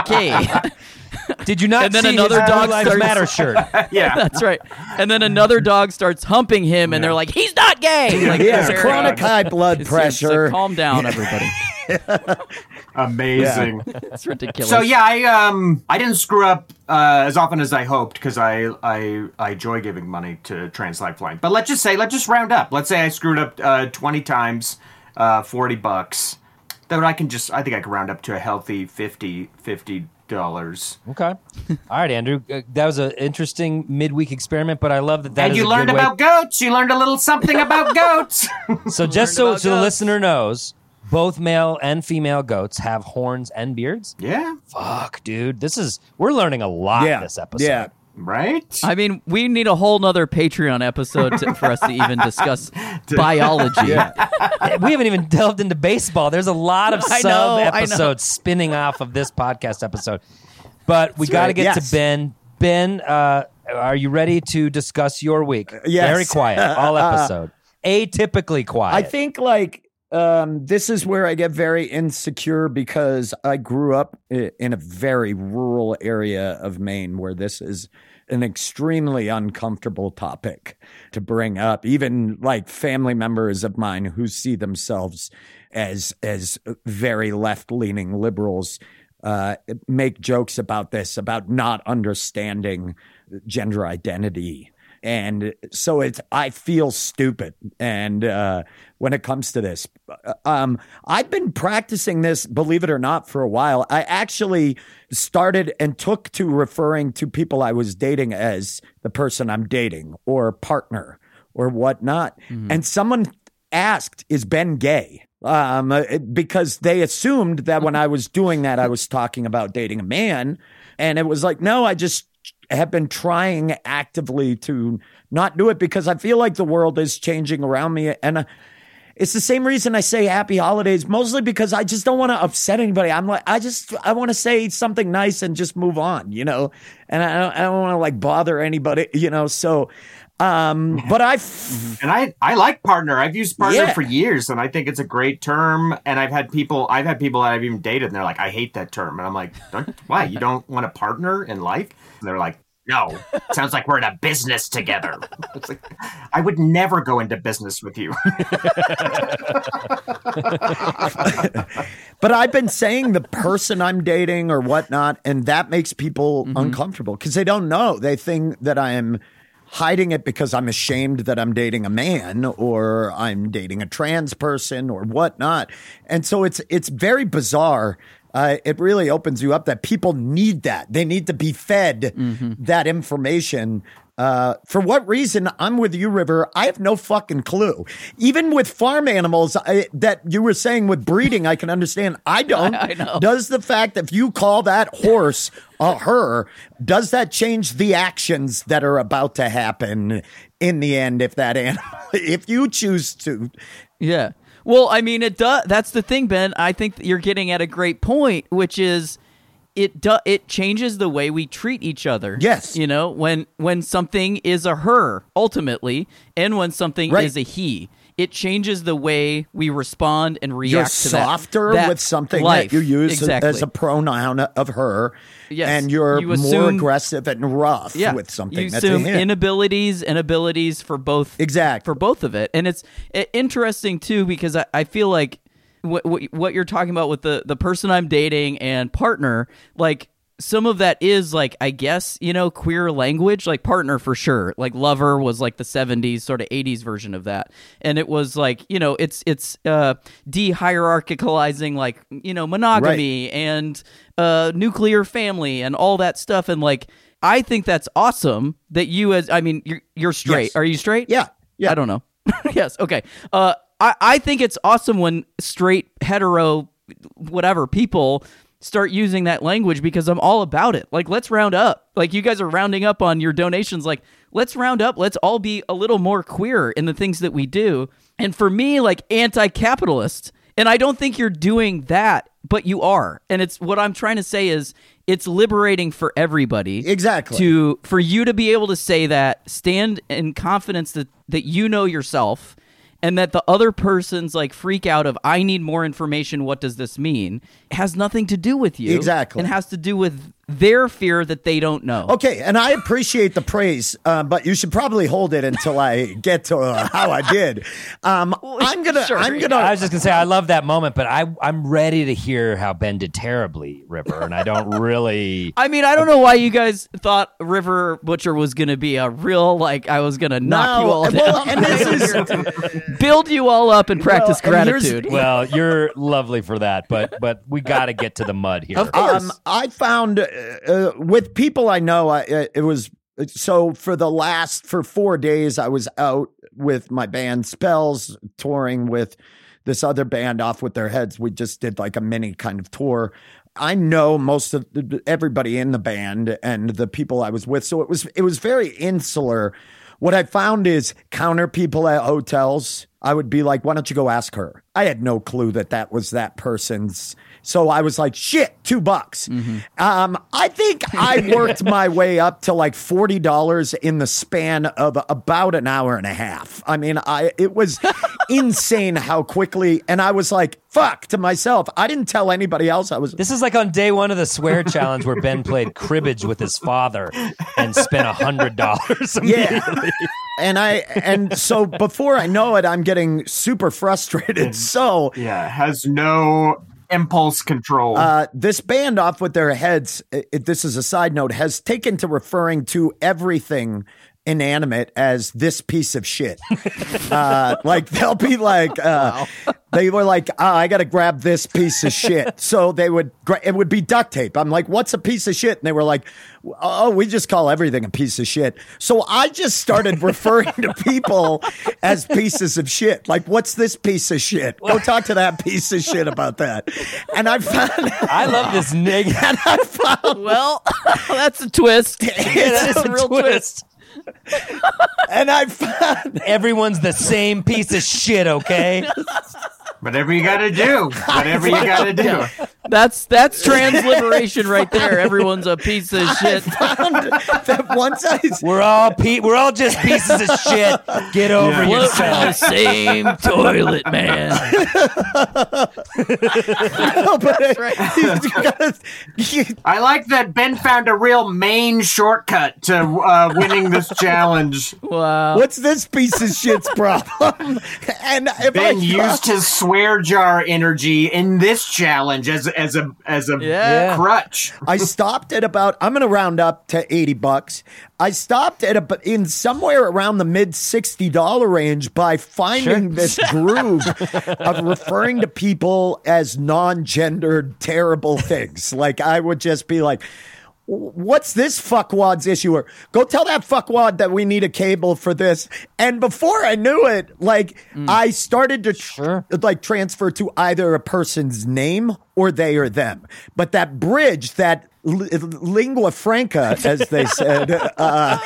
okay, Did you not And then see another his dog starts- Matter shirt? yeah. that's right. And then another dog starts humping him, and they're like, he's not gay. Like, He has they're- chronic high blood It's- it's like, pressure. calm down, everybody. Amazing. It's ridiculous. So yeah, I um I didn't screw up uh, as often as I hoped because I, I I enjoy giving money to Trans Lifeline. But let's just say let's just round up. Let's say I screwed up uh, twenty times, uh, forty bucks. Then I can just I think I can round up to a healthy 50 50 dollars. Okay. All right, Andrew. Uh, that was an interesting midweek experiment, but I love that that And is you a learned good way- about goats. You learned a little something about goats. So just so, about so the listener knows, both male and female goats have horns and beards. yeah. Fuck, dude. This is we're learning a lot yeah. this episode. Yeah. Right. I mean, we need a whole nother Patreon episode to, for us to even discuss biology. we haven't even delved into baseball. There's a lot of sub know, episodes spinning off of this podcast episode. But we got to right, get yes. to Ben. Ben, uh, are you ready to discuss your week? yes. Very quiet, all episode. Atypically quiet. I think like um, this is where I get very insecure because I grew up in a very rural area of Maine where this is an extremely uncomfortable topic to bring up. Even like family members of mine who see themselves as as very left leaning liberals uh, make jokes about this, about not understanding gender identity. And so it's, I feel stupid. And uh, when it comes to this, um, I've been practicing this, believe it or not, for a while. I actually started and took to referring to people I was dating as the person I'm dating or partner or whatnot. And someone asked, Is Ben gay? Um, uh, because they assumed that when I was doing that, I was talking about dating a man. And it was like, no, I just have been trying actively to not do it because I feel like the world is changing around me. And uh, it's the same reason I say happy holidays, mostly because I just don't want to upset anybody. I'm like, I just, I want to say something nice and just move on, you know? And I don't, I don't want to like bother anybody, you know? So, um, but I, And I, I like partner. I've used partner Yeah. for years, and I think it's a great term. And I've had people, I've had people that I've even dated, and they're like, "I hate that term," and I'm like, "Why? You don't want a partner in life?" And they're like, "No, sounds like we're in a business together." It's like, I would never go into business with you. But I've been saying the person I'm dating or whatnot, and that makes people Mm-hmm. uncomfortable because they don't know. They think that I am hiding it because I'm ashamed that I'm dating a man or I'm dating a trans person or whatnot. And so it's it's very bizarre. Uh, it really opens you up that people need that. They need to be fed that information. Uh, for what reason? I'm with you, River. I have no fucking clue. Even with farm animals I, that you were saying with breeding, I can understand. I don't. I know. Does the fact that if you call that horse a her, does that change the actions that are about to happen in the end? If that animal, if you choose to, Yeah. Well, I mean, it does. That's the thing, Ben. I think that you're getting at a great point, which is it do, it changes the way we treat each other. Yes. You know, when when something is a her ultimately, and when something Right. is a he, it changes the way we respond and react you're to that- softer that with something life. that you use exactly. as a pronoun of her, Yes. and you're You more aggressive and rough yeah. with something You assume inabilities and abilities for both Exactly. for both of it, and it's eh, interesting too because I, I feel like what, what what you're talking about with the the person I'm dating and partner, like some of that is like I guess you know queer language, like partner for sure. Like lover was like the '70s sort of '80s version of that, and it was like you know it's it's uh, de-hierarchicalizing like you know monogamy and uh, nuclear family and all that stuff, and like. I think that's awesome that you as I mean you're you're straight. Yes. Are you straight? Yeah. Yeah. I don't know. yes. Okay. Uh, I I think it's awesome when straight hetero whatever people start using that language because I'm all about it. Like let's round up. Like you guys are rounding up on your donations. Like let's round up. Let's all be a little more queer in the things that we do. And for me, like anti-capitalist, and I don't think you're doing that, but you are. And it's what I'm trying to say is it's liberating for everybody Exactly. to for you to be able to say that stand in confidence that that you know yourself and that the other person's like freak out of i need more information what does this mean has nothing to do with you Exactly. and has to do with their fear that they don't know Okay, and I appreciate the praise, uh, but you should probably hold it until I get to uh, how I did. Um, I'm gonna, Sure, I'm gonna. I was just gonna say I love that moment, but I I'm ready to hear how Ben did terribly, River, and I don't really. I mean, I don't know why you guys thought River Butcher was gonna be a real like I was gonna knock you all down, well, and this is build you all up and practice Well, and gratitude. Well, you're lovely for that, but but we got to get to the mud here. Of Um, I found uh, with people I know, I, uh, it was so for the last for four days I was out with my band Spells touring with this other band off with their heads. We just did like a mini kind of tour. I know most of the, everybody in the band and the people I was with, so it was it was very insular. What I found is counter people at hotels. I would be like, "Why don't you go ask her?" I had no clue that that was that person's. So I was like, "Shit, two bucks." Um, I think I worked my way up to like forty dollars in the span of about an hour and a half. I mean, I it was insane how quickly. And I was like, fuck to myself. I didn't tell anybody else. I was. This is like on day one of the swear challenge where Ben played cribbage with his father and spent a hundred dollars. Yeah. and I and so before I know it, I'm getting super frustrated. So Yeah, has no impulse control. uh, this band off with their heads. It, this is a side note. Has taken to referring to everything inanimate as this piece of shit. uh, like they'll be like, uh, they were like, oh, I got to grab this piece of shit. So they would, gra- it would be duct tape. I'm like, what's a piece of shit? And they were like, oh, we just call everything a piece of shit. So I just started referring to people as pieces of shit. Like, what's this piece of shit? Go talk to that piece of shit about that. And I found, I love this nigga. and I found, Well, that's a twist. That's a real twist. And I found, Everyone's the same piece of shit, okay? Whatever you got to do. Whatever you got to do. That's that's trans liberation right there. Everyone's a piece of shit. that once I, We're all pe- we're all just pieces of shit. Get over Yeah. Float in the yourself. same toilet, man. no, but you gotta- I like that Ben found a real main shortcut to uh, winning this challenge. Wow. what's this piece of shit's problem? And if I Ben used his swear jar energy in this challenge as as a as a Yeah. crutch. I stopped at about I'm going to round up to 80 bucks. I stopped at about in somewhere around the mid $60 range by finding this groove of referring to people as non-gendered terrible things. Like I would just be like What's this fuckwad's issue? Or go tell that fuckwad that we need a cable for this. And before I knew it, like I started to tr- like transfer to either a person's name or they or them. But that bridge, that li- lingua franca, as they said, uh,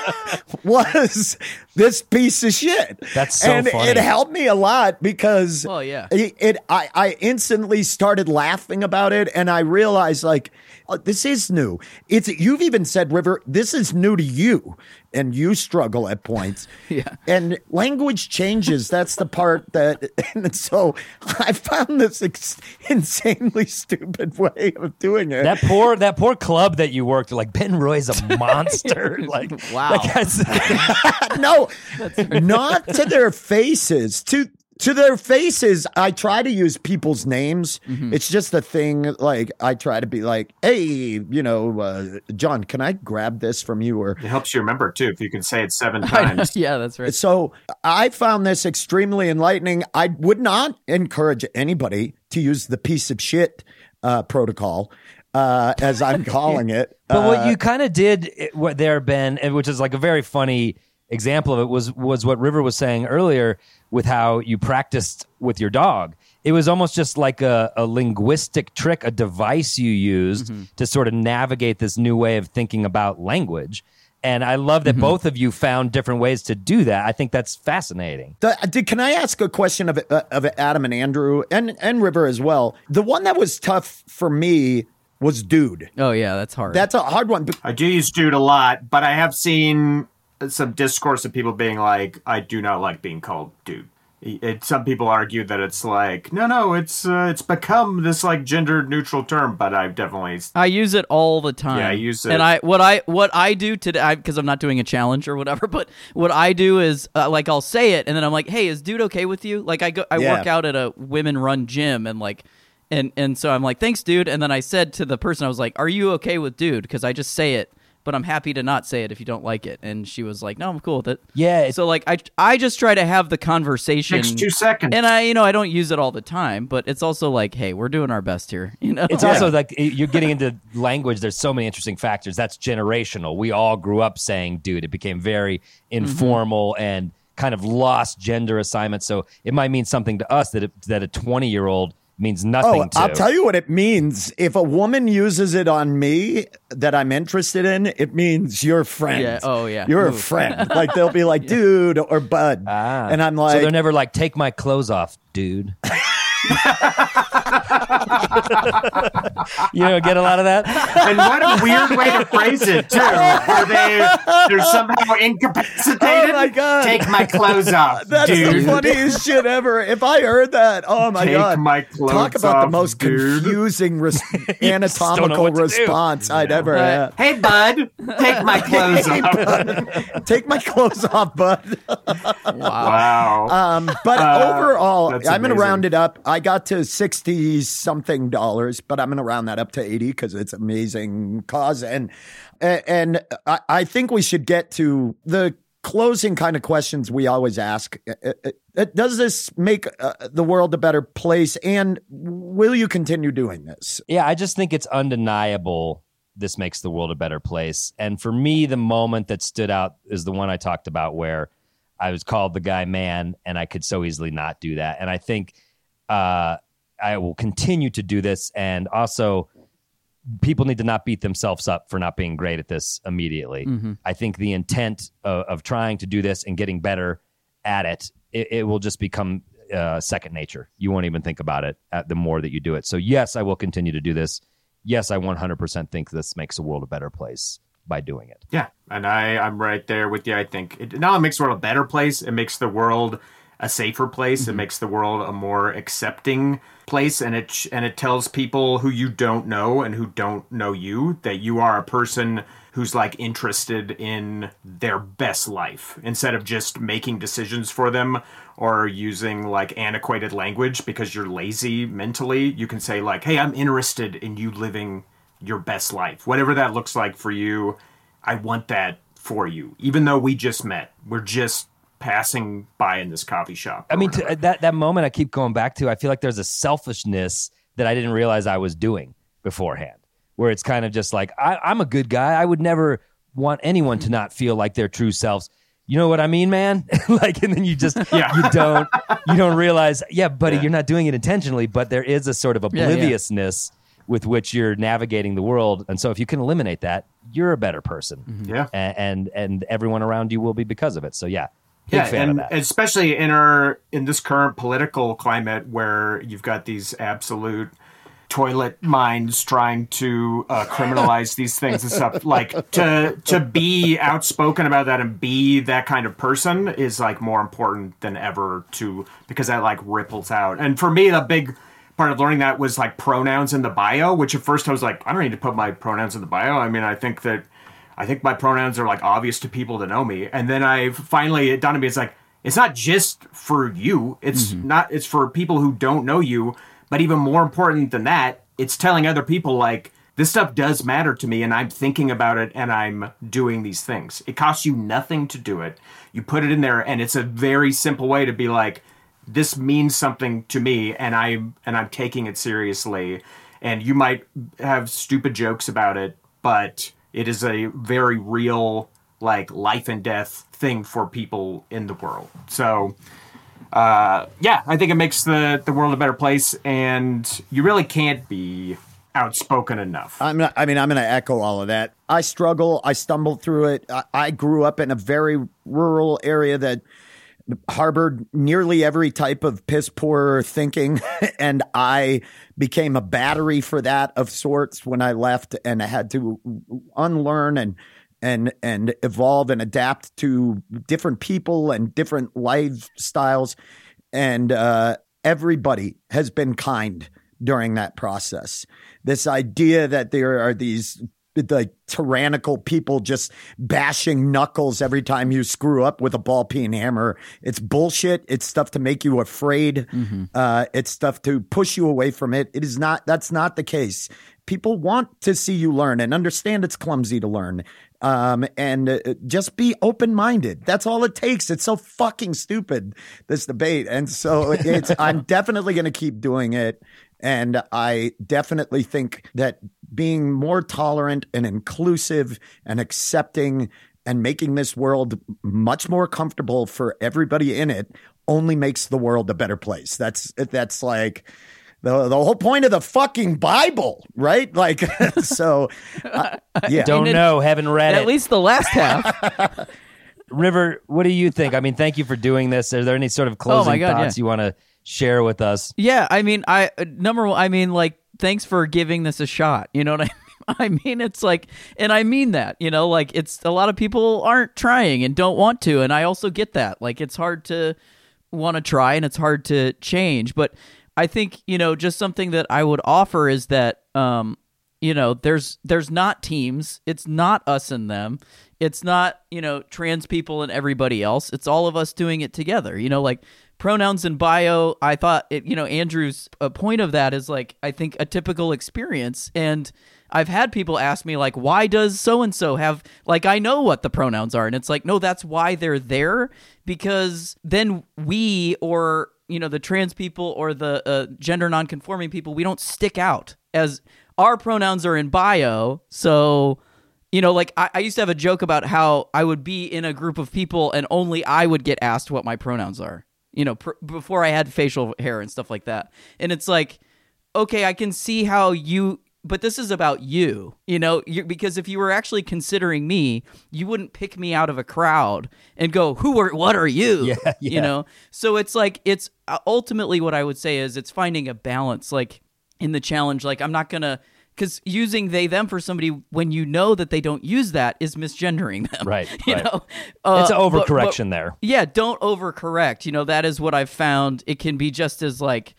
was this piece of shit. That's so and funny. it helped me a lot because Well, yeah. it, it I, I instantly started laughing about it and I realized like oh, this is new. It's you've even said River this is new to you and you struggle at points. Yeah. And language changes. That's the part that and so I found this ex- insanely stupid way of doing it. That poor that poor club that you worked like Ben Roy's a monster. like Wow. that guy's- no, not to their faces. To to their faces, I try to use people's names. It's just a thing. Like I try to be like, "Hey, you know, uh, John, can I grab this from you?" Or It helps you remember too if you can say it seven times. yeah, that's right. so. I found this extremely enlightening. I would not encourage anybody to use the piece of shit uh, protocol, uh, as I'm calling it. But Uh, what you kind of did what there, Ben, which is like a very funny example of it, was was what River was saying earlier with how you practiced with your dog. It was almost just like a, a linguistic trick, a device you used Mm-hmm. to sort of navigate this new way of thinking about language. And I love Mm-hmm. that both of you found different ways to do that. I think that's fascinating. The, did, can I ask a question of uh, of Adam and Andrew and and River as well? The one that was tough for me was dude. oh yeah, that's hard. That's a hard one. I do use dude a lot, but I have seen some discourse of people being like, "I do not like being called dude." It, some people argue that it's like, no, no, it's uh, it's become this like gender neutral term, but I've definitely I use it all the time. Yeah, I use it. And I what I what I do today because I'm not doing a challenge or whatever. But what I do is uh, like I'll say it and then I'm like, hey, is dude okay with you? Like I go I Yeah. work out at a women run gym and like. And and so I'm like, thanks, dude. And then I said to the person, I was like, "Are you okay with dude?" Because I just say it, but I'm happy to not say it if you don't like it. And she was like, "No, I'm cool with it." Yeah, So like, I I just try to have the conversation. Takes two seconds. And I, you know, I don't use it all the time, but it's also like, hey, we're doing our best here. You know, It's also like you're getting into language. There's so many interesting factors. That's generational. We all grew up saying "dude." It became very mm-hmm. informal and kind of lost gender assignment. So it might mean something to us that it, that a 20 year old means nothing Oh, to. I'll tell you what it means. If a woman uses it on me that I'm interested in, it means you're a friend. Yeah. Oh, yeah. You're a friend. Like they'll be like, dude or bud. Ah. And I'm like, so like, they're never like, take my clothes off, dude. you know, get a lot of that. and what a weird way to phrase it too. Where they they're somehow incapacitated. Oh my God. Take my clothes off, That's dude. the funniest shit ever. If I heard that, oh my Take god! my clothes Talk about the off, most dude. confusing res- anatomical response I'd ever had. Hey, bud, take my clothes off. Take my clothes off, bud. Wow. Um, but Uh, overall, I'm going to round it up. I got to 60 something dollars, but I'm going to round that up to 80 because it's amazing cause. And, and I, I think we should get to the closing kind of questions we always ask. Uh, uh, uh, Does this make the world a better place? And will you continue doing this? Yeah, I just think it's undeniable this makes the world a better place. And for me, the moment that stood out is the one I talked about where I was called the guy man and I could so easily not do that. And I think uh, I will continue to do this. And also, people need to not beat themselves up for not being great at this immediately. I think the intent of, of trying to do this and getting better at it, it, it will just become uh, second nature. You won't even think about it at the more that you do it. So, yes, I will continue to do this. Yes, I 100% think this makes the world a better place by doing it. Yeah, and I I'm right there with you. I think it not only makes the world a better place, it makes the world a safer place. It mm-hmm. makes the world a more accepting place, and it and it tells people who you don't know and who don't know you that you are a person who's like interested in their best life instead of just making decisions for them or using like antiquated language because you're lazy mentally. You can say like, "Hey, I'm interested in you living." your best life, whatever that looks like for you. I want that for you, even though we just met. We're just passing by in this coffee shop. I mean, whatever. to, that that moment I keep going back to. I feel like there's a selfishness that I didn't realize I was doing beforehand, where it's kind of just like I, I'm a good guy. I would never want anyone to not feel like their true selves. You know what I mean, man? like, and then you just Yeah. you don't you don't realize, yeah, buddy, you're not doing it intentionally, but there is a sort of yeah. obliviousness with which you're navigating the world, and so if you can eliminate that, you're a better person, mm-hmm. yeah. A- and and everyone around you will be because of it. So yeah, big yeah, and especially in our in this current political climate where you've got these absolute toilet minds trying to uh, criminalize these things and stuff. Like to to be outspoken about that and be that kind of person is like more important than ever. To because that like ripples out. And for me, the big part of learning that was like pronouns in the bio. Which at first I was like, I don't need to put my pronouns in the bio. I mean, I think that I think my pronouns are like obvious to people to know me. And then I finally it dawned on me it's like it's not just for you. It's mm-hmm. not it's for people who don't know you. But even more important than that, it's telling other people like this stuff does matter to me and I'm thinking about it and I'm doing these things. It costs you nothing to do it. You put it in there and it's a very simple way to be like this means something to me and I'm and I'm taking it seriously. And you might have stupid jokes about it, but it is a very real like life and death thing for people in the world. So uh, yeah, I think it makes the the world a better place, and you really can't be outspoken enough. I'm not, I mean, I'm going to echo all of that. I struggle. I stumbled through it. I, I grew up in a very rural area that harbored nearly every type of piss poor thinking. and I became a battery for that of sorts when I left and I had to unlearn and and and evolve and adapt to different people and different lifestyles and uh, everybody has been kind during that process this idea that there are these like tyrannical people just bashing knuckles every time you screw up with a ball peen hammer. It's bullshit. It's stuff to make you afraid. Uh, it's stuff to push you away from it. It is not. That's not the case. People want to see you learn and understand it's clumsy to learn. Um, and uh, just be open minded. That's all it takes. It's so fucking stupid this debate, and so it's. I'm definitely going to keep doing it. And I definitely think that being more tolerant and inclusive and accepting and making this world much more comfortable for everybody in it only makes the world a better place. That's that's like the the whole point of the fucking Bible, right? Like so uh, yeah. Don't know, haven't read At it. least the last half. River, what do you think? I mean, thank you for doing this. Are there any sort of closing Oh God, thoughts yeah. you want to share with us. Yeah, I mean, I number one, I mean, like, thanks for giving this a shot. You know what I mean? I mean, it's like, and I mean that, you know, like it's a lot of people aren't trying and don't want to. And I also get that. Like, it's hard to want to try and it's hard to change. But I think, you know, just something that I would offer is that, um, you know, there's, there's not teams. It's not us and them. It's not, you know, trans people and everybody else. It's all of us doing it together. You know, like pronouns in bio, I thought, it, you know, Andrew's point of that is like, I think a typical experience. And, I've had people ask me like, why does so and so have like I know what the pronouns are, and it's like, no, that's why they're there because then we or you know the trans people or the uh, gender nonconforming people, we don't stick out as our pronouns are in bio, so. You know, like I, I used to have a joke about how I would be in a group of people and only I would get asked what my pronouns are. You know, pr- before I had facial hair and stuff like that. And it's like, okay, I can see how you but this is about you, you know, you because if you were actually considering me, you wouldn't pick me out of a crowd and go, "Who are what are you?" Yeah, yeah. You know. So it's like it's ultimately what I would say is it's finding a balance like in the challenge like I'm not going to cuz using they them for somebody when you know that they don't use that is misgendering them. Right, you right. know. Uh, it's an but- but- overcorrection there. yeah, don't overcorrect. You know, that is what I've found. It can be just as like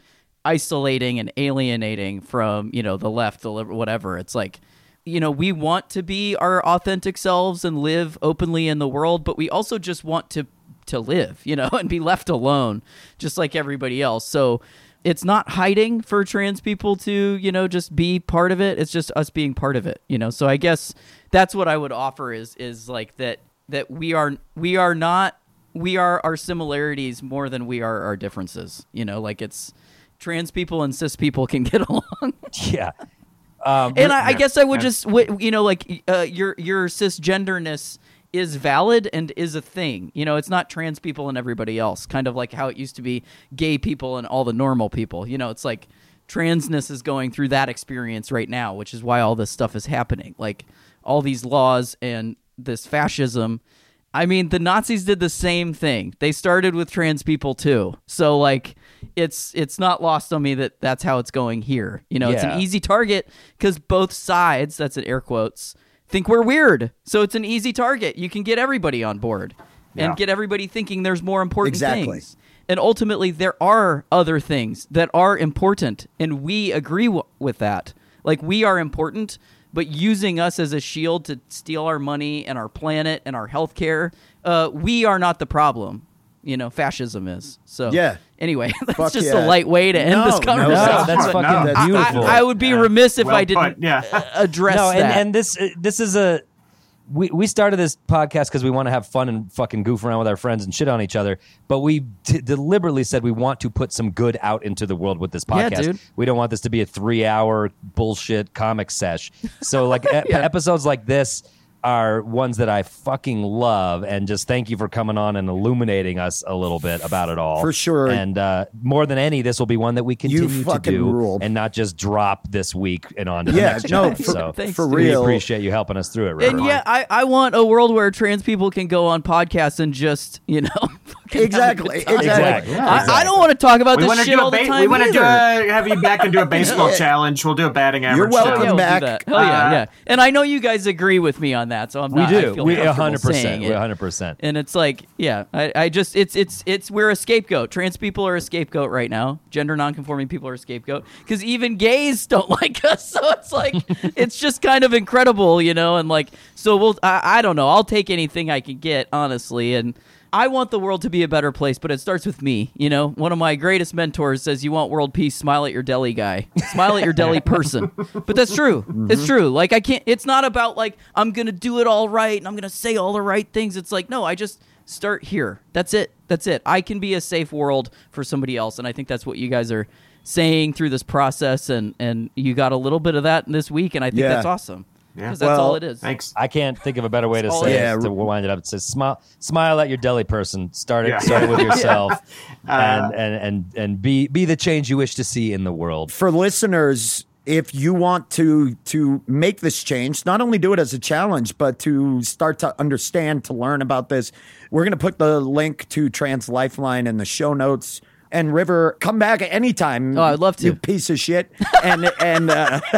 isolating and alienating from, you know, the left, the whatever. It's like, you know, we want to be our authentic selves and live openly in the world, but we also just want to to live, you know, and be left alone just like everybody else. So it's not hiding for trans people to, you know, just be part of it. It's just us being part of it, you know. So I guess that's what I would offer is is like that that we are we are not we are our similarities more than we are our differences. You know, like it's trans people and cis people can get along. Yeah. Um, and I, I guess I would just, you know, like uh, your your cisgenderness is valid and is a thing. You know, it's not trans people and everybody else. Kind of like how it used to be gay people and all the normal people. You know, it's like transness is going through that experience right now, which is why all this stuff is happening. Like all these laws and this fascism. I mean, the Nazis did the same thing. They started with trans people too. So like it's it's not lost on me that that's how it's going here. You know, it's an easy target cuz both sides, that's in air quotes, think we're weird. So it's an easy target. You can get everybody on board and Yeah. get everybody thinking there's more important Exactly. things. And ultimately there are other things that are important and we agree w- with that. Like we are important, but using us as a shield to steal our money and our planet and our health care, uh, we are not the problem. You know, fascism is. So Yeah. Anyway, that's Fuck just yeah. a light way to end No, this conversation. No, that's No, fucking that's I- beautiful. I, I would be remiss if Well I didn't put, yeah. uh, address no, and, that. and this uh, this is a we we started this podcast because we want to have fun and fucking goof around with our friends and shit on each other. But we t- deliberately said we want to put some good out into the world with this Yeah, podcast. dude. We don't want this to be a three hour bullshit comic sesh. So like Yeah. episodes like this are ones that I fucking love, and just thank you for coming on and illuminating us a little bit about it all For sure. And uh, more than any, this will be one that we continue to do rule. and not just drop this week and on to the Yeah, next no, challenge. for- so Thanks, for dude. we appreciate you helping us through it. and yeah, I, I want a world where trans people can go on podcasts and just, you know, fucking have a Exactly, good exactly. Yeah, I, I don't want to talk about We this want to shit do all a the time. we want to do have you back and do a baseball challenge. We'll do a batting average. welcome Yeah, challenge. we'll do back. that. Hell yeah, Uh, yeah. And I know you guys agree with me on that, so I'm we not, I do. We comfortable hundred percent. saying We it. hundred percent. And it's like, yeah, I, I just it's it's it's we're a scapegoat. Trans people are a scapegoat right now. Gender nonconforming people are a scapegoat because even gays don't like us. So it's like it's just kind of incredible, you know. And like, so we'll I, I don't know. I'll take anything I can get, honestly. And I want the world to be a better place, but it starts with me. You know, one of my greatest mentors says, "You want world peace? Smile at your deli guy. Smile at your deli person." But that's true. It's mm-hmm. true. Like I can't. It's not about like I'm gonna do it all right and I'm gonna say all the right things. It's like no, I just start here. That's it. That's it. I can be a safe world for somebody else, and I think that's what you guys are saying through this process. And and you got a little bit of that this week, and I think Yeah. that's awesome. Yeah. 'Cause that's Well, all it is. Thanks. I can't think of a better way to That's all say it it. is. To wind it up, it says smile, smile at your deli person. Start it, Yeah. start it with yourself, Uh, and, and and and be be the change you wish to see in the world. for listeners, if you want to to make this change, not only do it as a challenge, but to start to understand, to learn about this, we're going to put the link to Trans Lifeline in the show notes. And River, come back anytime. Oh, I'd love to. You piece of shit. And and uh,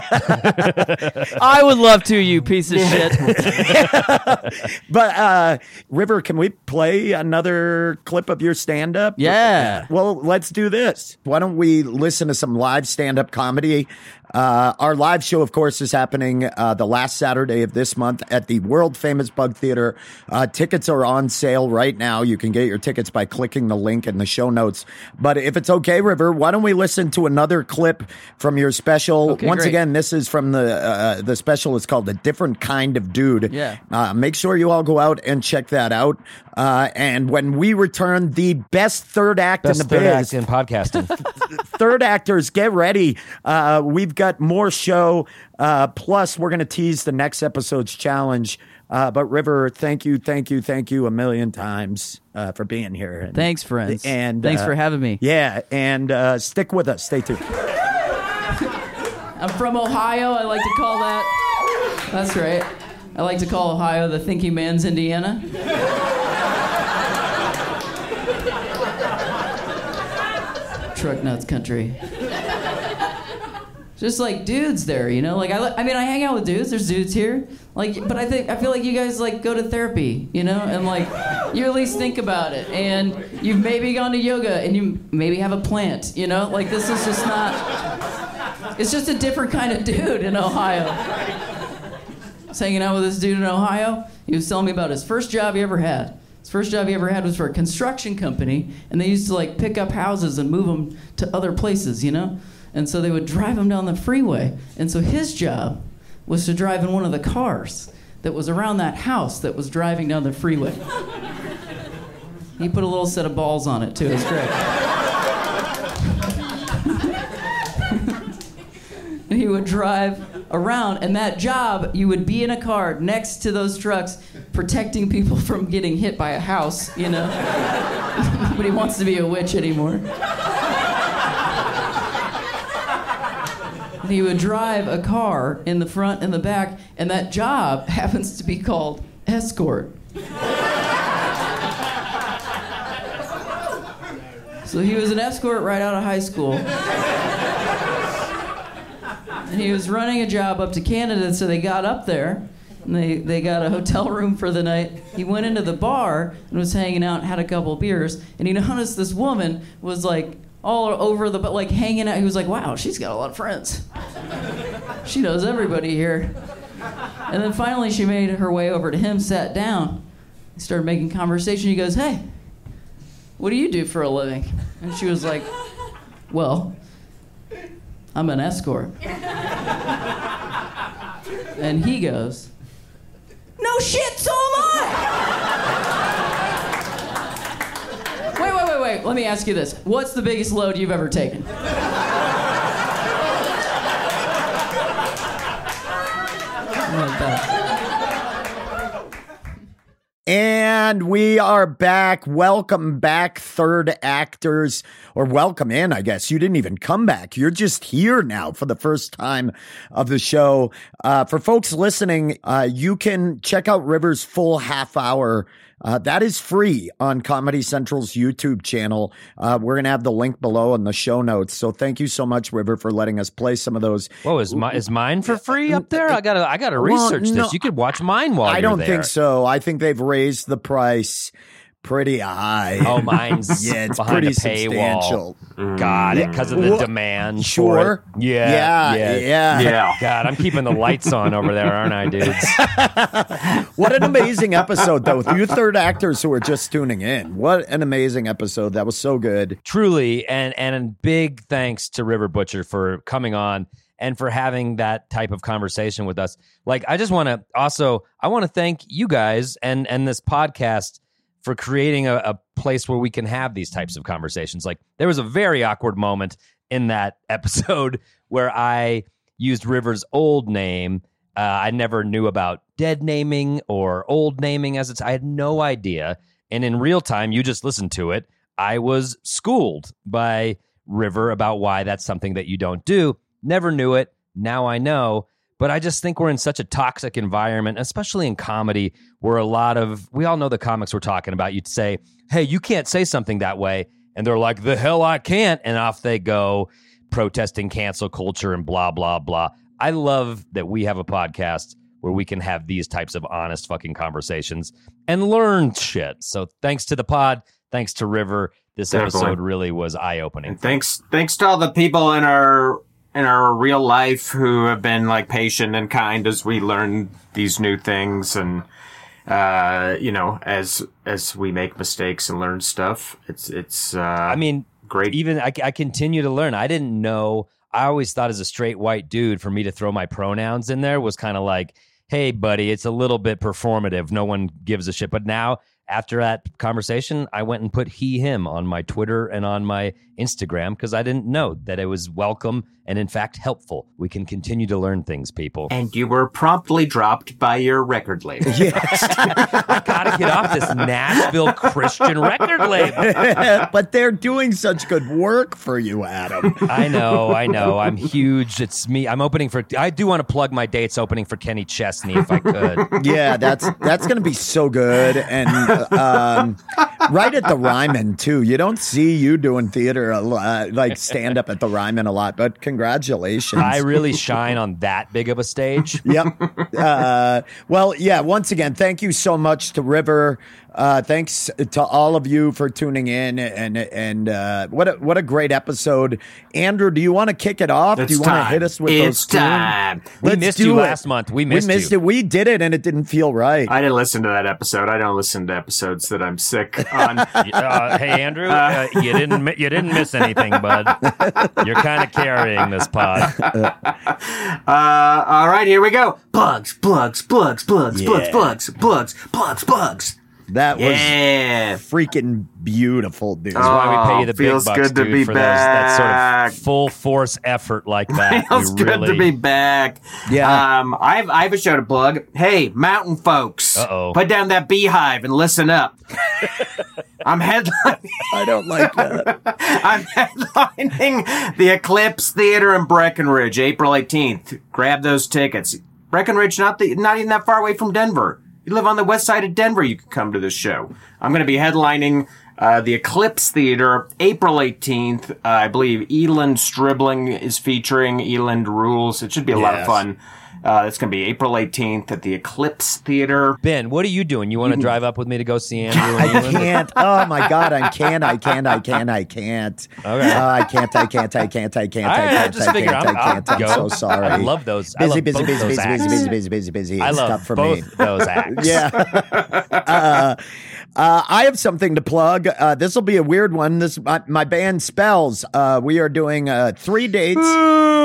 I would love to, you piece of shit. but uh, River, can we play another clip of your stand up? Yeah. Well, let's do this. Why don't we listen to some live stand up comedy? Uh, our live show, of course, is happening uh, the last Saturday of this month at the world famous Bug Theater. Uh, tickets are on sale right now. You can get your tickets by clicking the link in the show notes. But if it's okay, River, why don't we listen to another clip from your special? Okay, Once great. again, this is from the uh, the special. It's called "A Different Kind of Dude." Yeah. Uh, make sure you all go out and check that out. Uh, and when we return, the best third act Best in the third biz, act in podcasting. third actors, get ready. Uh, we've got more show. Uh, plus, we're going to tease the next episode's challenge. Uh, but River, thank you, thank you, thank you a million times uh, for being here. And, Thanks, friends. And Thanks uh, for having me. Yeah, and uh, stick with us. Stay tuned. I'm from Ohio. I like to call that. That's right. I like to call Ohio the thinking man's Indiana. Truck nuts country. Just like dudes there, you know. Like I, I mean, I hang out with dudes. There's dudes here. Like, but I think I feel like you guys like go to therapy, you know, and like you at least think about it, and you've maybe gone to yoga, and you maybe have a plant, you know. Like this is just not. It's just a different kind of dude in Ohio. I was hanging out with this dude in Ohio. He was telling me about his first job he ever had. His first job he ever had was for a construction company, and they used to like pick up houses and move them to other places, you know? And so they would drive them down the freeway. And so his job was to drive in one of the cars that was around that house that was driving down the freeway. He put a little set of balls on it too. It's great. he would drive around and that job you would be in a car next to those trucks protecting people from getting hit by a house you know nobody wants to be a witch anymore and he would drive a car in the front and the back and that job happens to be called escort so he was an escort right out of high school and he was running a job up to Canada, so they got up there. And they, they got a hotel room for the night. He went into the bar and was hanging out, had a couple beers, and he noticed this woman was like all over the, but like hanging out. He was like, wow, she's got a lot of friends. She knows everybody here. And then finally she made her way over to him, sat down, started making conversation. He goes, hey, what do you do for a living? And she was like, well, I'm an escort. and he goes, No shit, so am I! Wait. Let me ask you this. What's the biggest load you've ever taken? And we are back. Welcome back, third actors, or welcome in, I guess. You didn't even come back. You're just here now for the first time of the show. Uh, for folks listening, uh, you can check out River's full half hour. Uh, that is free on Comedy Central's YouTube channel. Uh, we're going to have the link below in the show notes. So thank you so much, River, for letting us play some of those. Whoa, is my is mine for free up there? I gotta I gotta Well, research no, this. You could watch mine while I don't there. think so. I think they've raised the price pretty high. Oh, mine's Yeah, it's behind pretty a paywall. substantial. Mm. Got it, because of the Well, demand. Sure. For it. Yeah, Yeah. Yeah. Yeah. God, I'm keeping the lights on over there, aren't I, dudes? What an amazing episode, though. With you third actors who are just tuning in. What an amazing episode. That was so good. Truly, and and big thanks to River Butcher for coming on and for having that type of conversation with us. Like, I just want to also I want to thank you guys and and this podcast for creating a, a place where we can have these types of conversations. Like, there was a very awkward moment in that episode where I used River's old name. Uh, I never knew about dead naming or old naming as it's. I had no idea. And in real time, you just listened to it. I was schooled by River about why that's something that you don't do. Never knew it. Now I know. But I just think we're in such a toxic environment, especially in comedy, where a lot of we all know the comics we're talking about. You'd say, "Hey, you can't say something that way," and they're like, the hell I can't. And off they go protesting cancel culture and blah, blah, blah. I love that we have a podcast where we can have these types of honest fucking conversations and learn shit. So thanks to the pod. Thanks to River. This Definitely. episode really was eye opening. Thanks, thanks to all the people in our in our real life who have been like patient and kind as we learn these new things and uh you know as as we make mistakes and learn stuff it's it's uh I mean, great even I, I continue to learn. I didn't know. I always thought as a straight white dude, for me to throw my pronouns in there was kind of like, "Hey, buddy, it's a little bit performative. No one gives a shit." But now, after that conversation, I went and put he, him on my Twitter and on my Instagram because I didn't know that it was welcome and, in fact, helpful. We can continue to learn things, people. and you were promptly dropped by your record label I gotta get off this Nashville Christian record label. but they're doing such good work for you, Adam. I know, I know. I'm huge. It's me. I'm opening for. I do want to plug my dates opening for Kenny Chesney if I could. yeah, that's that's going to be so good, and um, right at the Ryman too. You don't see you doing theater a lot, like stand up at the Ryman a lot, but congratulations. I really shine on that big of a stage. yep. Uh, well, yeah. Once again, thank you so much to River. Uh, thanks to all of you for tuning in, and and uh, what a, what a great episode, Andrew. Do you want to kick it off? It's do you want to hit us with It's those tunes? time. We Let's missed you it. last month. We missed we missed you. it. We did it, and it didn't feel right. i didn't listen to that episode i don't listen to episodes that i'm sick on Uh, hey Andrew, uh, you didn't you didn't miss anything, bud. You're kind of carrying this pod. Uh, all right, here we go. Plugs, plugs, plugs, plugs, plugs, Yeah. plugs, plugs, plugs, plugs. That was freaking beautiful, dude. That's why we pay you the big feels bucks, good to dude, be for those that sort back. of full force effort like that. Feels we good really, to be back. Yeah. Um, I have I have a show to plug. Hey, mountain folks, Uh-oh. put down that beehive and listen up. I'm headlining. I don't like that. I'm headlining the Eclipse Theater in Breckenridge, April 18th. Grab those tickets. Breckenridge, not the, not even that far away from Denver. You live on the west side of Denver, you can come to this show. I'm going to be headlining uh, the Eclipse Theater, April 18th. Uh, I believe Eland Stribling is featuring Eland Rules. It should be a lot of fun. Uh, it's going to be April 18th at the Eclipse Theater. Ben, what are you doing? You want to drive up with me to go see Andrew? I can't. Oh my god, I can't. I can't. I can't. I can't. Okay. Uh, I can't. I can't. I can't. I can't. I I can't. just I can't. I'm- I can't. I'll I'm so sorry. I love those. I Busy, love busy, busy, busy, busy, busy, busy, busy, busy. I love tough for both me. those acts. Yeah. uh, uh, I have something to plug. Uh, this will be a weird one. This my, my band Spells. Uh, we are doing uh, three dates.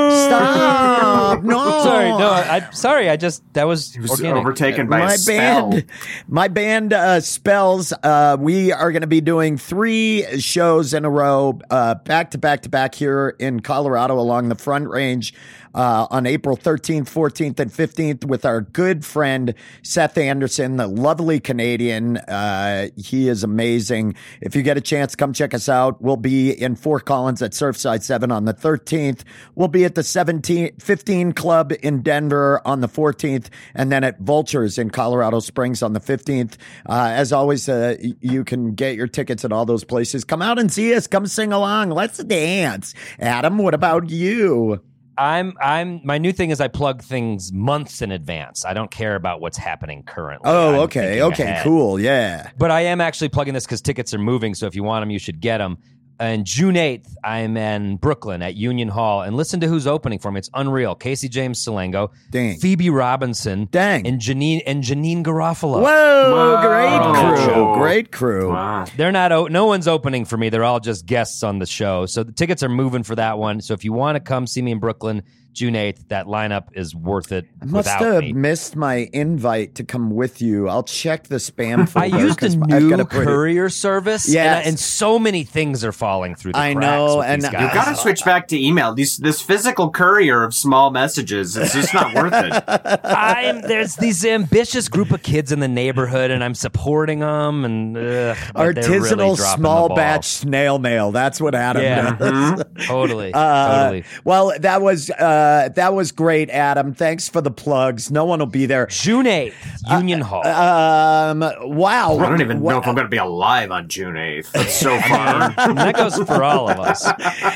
Stop! No, Sorry, no, I, sorry. I just that was, was organic. overtaken by my a spell. band my band uh spells uh we are going to be doing three shows in a row uh back to back to back here in colorado along the front range uh, on April 13th, 14th, and 15th with our good friend Seth Anderson, the lovely Canadian. Uh, he is amazing. If you get a chance, come check us out. We'll be in Fort Collins at Surfside 7 on the 13th. We'll be at the 17, 15 Club in Denver on the 14th, and then at Vultures in Colorado Springs on the 15th. Uh, as always, uh, you can get your tickets at all those places. Come out and see us. Come sing along. Let's dance. Adam, what about you? I'm I'm my new thing is I plug things months in advance. I don't care about what's happening currently. Oh, I'm okay. Okay, ahead. cool. Yeah. But I am actually plugging this because tickets are moving. So if you want them, you should get them. And June 8th, I'm in Brooklyn at Union Hall. And listen to who's opening for me. It's unreal. Casey James Salengo, Dang. Phoebe Robinson, Dang. and Janine and Janeane Garofalo. Whoa, great Whoa. crew. Great crew. Wow. They're not. No one's opening for me. They're all just guests on the show. So the tickets are moving for that one. So if you want to come see me in Brooklyn, June 8th, that lineup is worth it I must without have me. missed my invite to come with you. I'll check the spam I folder. used a 'cause I've new a pretty- courier service, Yeah, and, and so many things are falling through the I cracks know, with and you've gotta switch back to email. These this physical courier of small messages. is just not worth it. I'm there's these ambitious group of kids in the neighborhood, and I'm supporting them. And ugh, but they're really Artisanal small batch snail mail. That's what Adam Yeah. does. totally, Uh, totally. Well, that was uh, uh, that was great, Adam. Thanks for the plugs. No one will be there. June 8th, Union Hall. Um, wow. I don't even What- know if I'm going to be alive on June 8th. That's so far. That goes for all of us.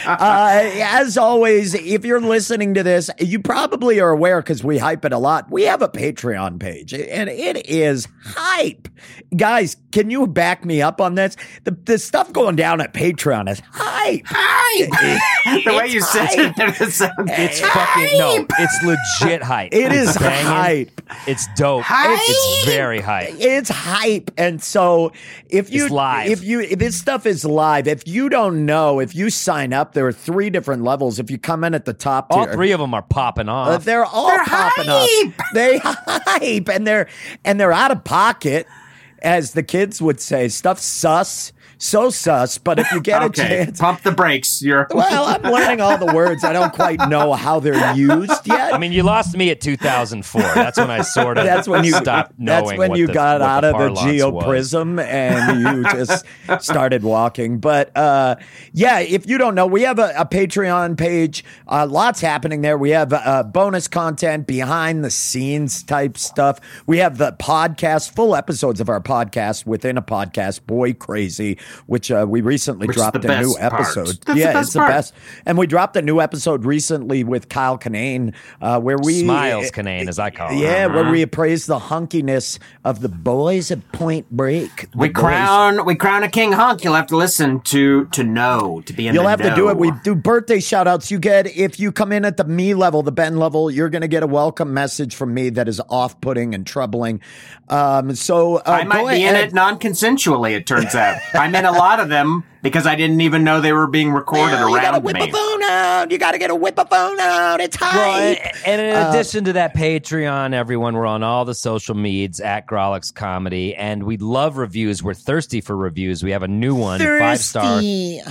Uh, as always, if you're listening to this, you probably are aware because we hype it a lot. We have a Patreon page, and it is hype. Guys, can you back me up on this? The, the stuff going down at Patreon is hype. Hype. the way you said it, it sounds It's fucking no. It's legit hype. It it's is banging. hype. It's dope. It's very hype. It's hype, and so if you It's live. if you if this stuff is live, if you don't know, if you sign up, there are three different levels. If you come in at the top, All tier, three of them are popping Uh, off. they're all popping up. They hype and they're and they're out of pocket, as the kids would say. Stuff sus, so sus. But if you get a okay. chance, Pump the brakes. You're well, I'm learning all the words. I don't quite know how they're used yet. I mean, you lost me at 2004. That's when I sort of that's when you stopped knowing. That's when what you the- got what out of the parlance was. geoprism and you just started walking. But uh, yeah, if you don't know, we have a, a Patreon page. Uh, lots happening there. We have uh, bonus content, behind the scenes type stuff. We have the podcast, full episodes of our podcast within a podcast. Boi Crazy, which uh, we recently Which dropped a new episode. That's the yeah, best it's the best. And we dropped a new episode recently with Kyle Kinane, uh, where we Smiles Kinane, as I call him. yeah, where we appraise the hunkiness of the boys at Point Break. The we boys- crown we crown a king hunk. You'll have to listen to to know to be in. You'll the have to do it. We do birthday shout outs. You get, if you come in at the me level, the Ben level, you're going to get a welcome message from me that is off putting and troubling. Um, so uh, I might go be in it non-consensually. It turns out I'm in a lot of them because I didn't even know they were being recorded Well, you gotta around whip me. a phone out. You got to get a whip a phone out. It's high. Well, and, and in Uh, addition to that, Patreon, everyone, we're on all the social medias at Grawlix Comedy, and we love reviews. We're thirsty for reviews. We have a new one, five star. Thirsty.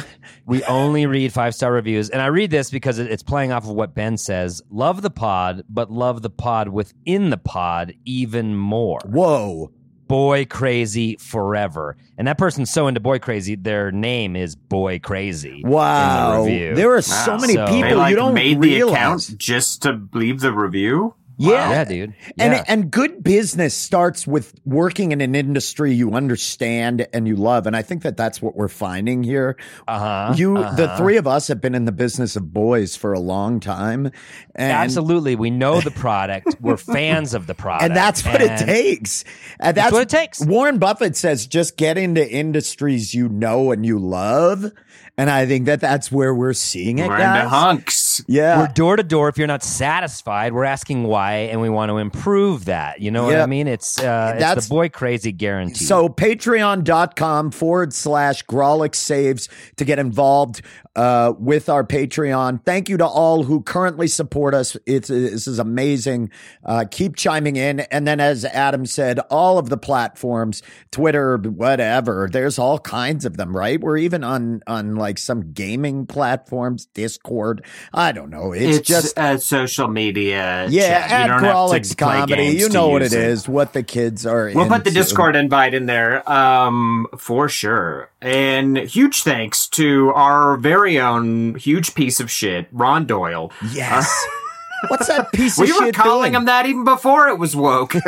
We only read five star reviews, and I read this because it's playing off of what Ben says. Love the pod, but love the pod within the pod even more. Whoa. Boi Crazy forever, and that person's so into Boi Crazy, their name is Boi Crazy. Wow. In the. There are so many So- people They like you don't made the realize. account just to leave the review. Yeah. yeah, dude. And Yeah. and good business starts with working in an industry you understand and you love, and I think that that's what we're finding here. Uh-huh, You, the uh-huh. three of us, have been in the business of boys for a long time, and Absolutely. We know the product. We're fans of the product. and that's what it takes. And that's, what it takes. Warren Buffett says, just get into industries you know and you love, and I think that that's where we're seeing it, We're guys. into hunks. Yeah, We're door to door. If you're not satisfied, we're asking why, and we want to improve that. You know what I mean? It's uh, it's That's- the Boi Crazy guarantee. So patreon.com forward slash Grolic saves to get involved uh, with our Patreon. Thank you to all who currently support us. It's this is amazing. Uh, keep chiming in. And then as Adam said, all of the platforms, Twitter, whatever, there's all kinds of them, right? We're even on on like some gaming platforms, Discord. I don't know. It's, It's, just uh, social media. yeah, chat. You at don't have to Grawlix play comedy. You know what use it is, what the kids are We'll put the. Discord invite in there, um, for sure. And huge thanks to our very own huge piece of shit, Ron Doyle. Yes. What's that piece of shit? We were calling doing? him that even before it was woke.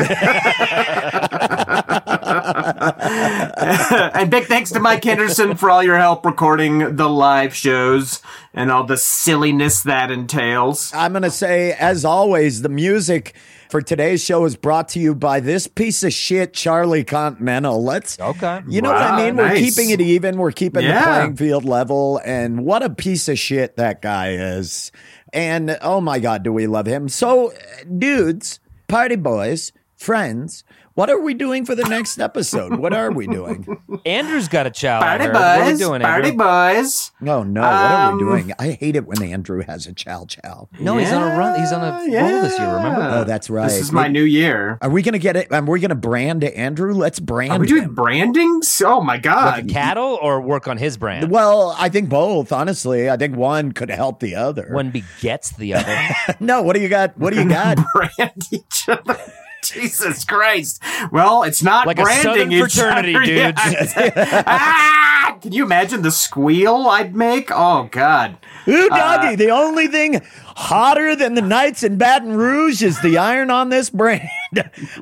and big thanks to Mike Henderson for all your help recording the live shows and all the silliness that entails. I'm going to say, as always, the music for today's show is brought to you by this piece of shit, Charlie Continental. Let's, Okay. you know what I Wow, mean? We're keeping it even. We're keeping the playing field level. And what a piece of shit that guy is. And oh my God, do we love him? So, dudes, party boys, friends, what are we doing for the next episode? What are we doing? Andrew's got a chow. I Party heard. What are we boys, doing, party Andrew? boys. Oh no, what are we Um, doing? I hate it when Andrew has a chow chow. No, he's on a run. He's on a roll this year. Remember? Oh, that's right. This is my new year. Are we gonna get it? Are we gonna brand Andrew? Let's brand Are we doing him. brandings? Oh my god. Cattle or work on his brand? Well, I think both. Honestly, I think one could help the other. One begets the other. no, what do you got? What do you got? brand each other. Jesus Christ. Well, it's not Like a branding Southern fraternity, dude. Yeah. ah! Can you imagine the squeal I'd make? Oh God. Ooh, doggy, the only thing hotter than the nights in Baton Rouge is the iron on this brand.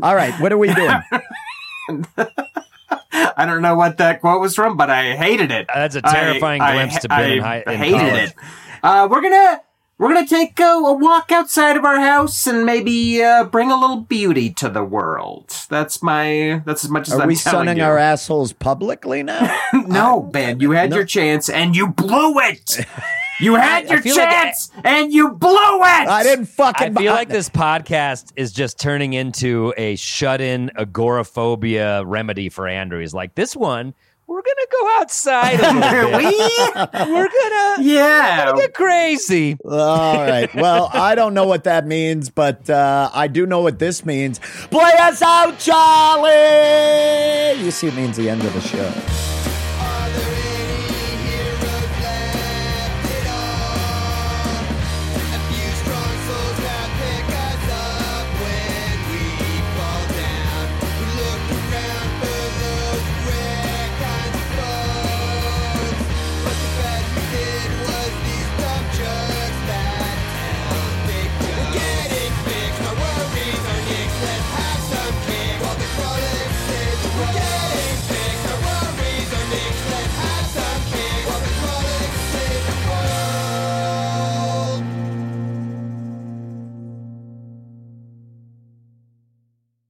All right, what are we doing? I don't know what that quote was from, but I hated it. That's a terrifying I- glimpse I, to Ben in I high- in hated college. it. Uh, we're gonna we're gonna take a, a walk outside of our house and maybe uh, bring a little beauty to the world. That's my that's as much as Are I'm we telling sunning you. our assholes publicly now? no, Ben, you had your chance and you blew it. You had I your feel like chance and you blew it. I didn't fucking. I feel like this podcast is just turning into a shut-in agoraphobia remedy for Andrew. He's like, this one, we're gonna go outside we're we, we're gonna yeah. get crazy. All right. Well, I don't know what that means, but uh, I do know what this means. Play us out, Charlie. You see, it means the end of the show.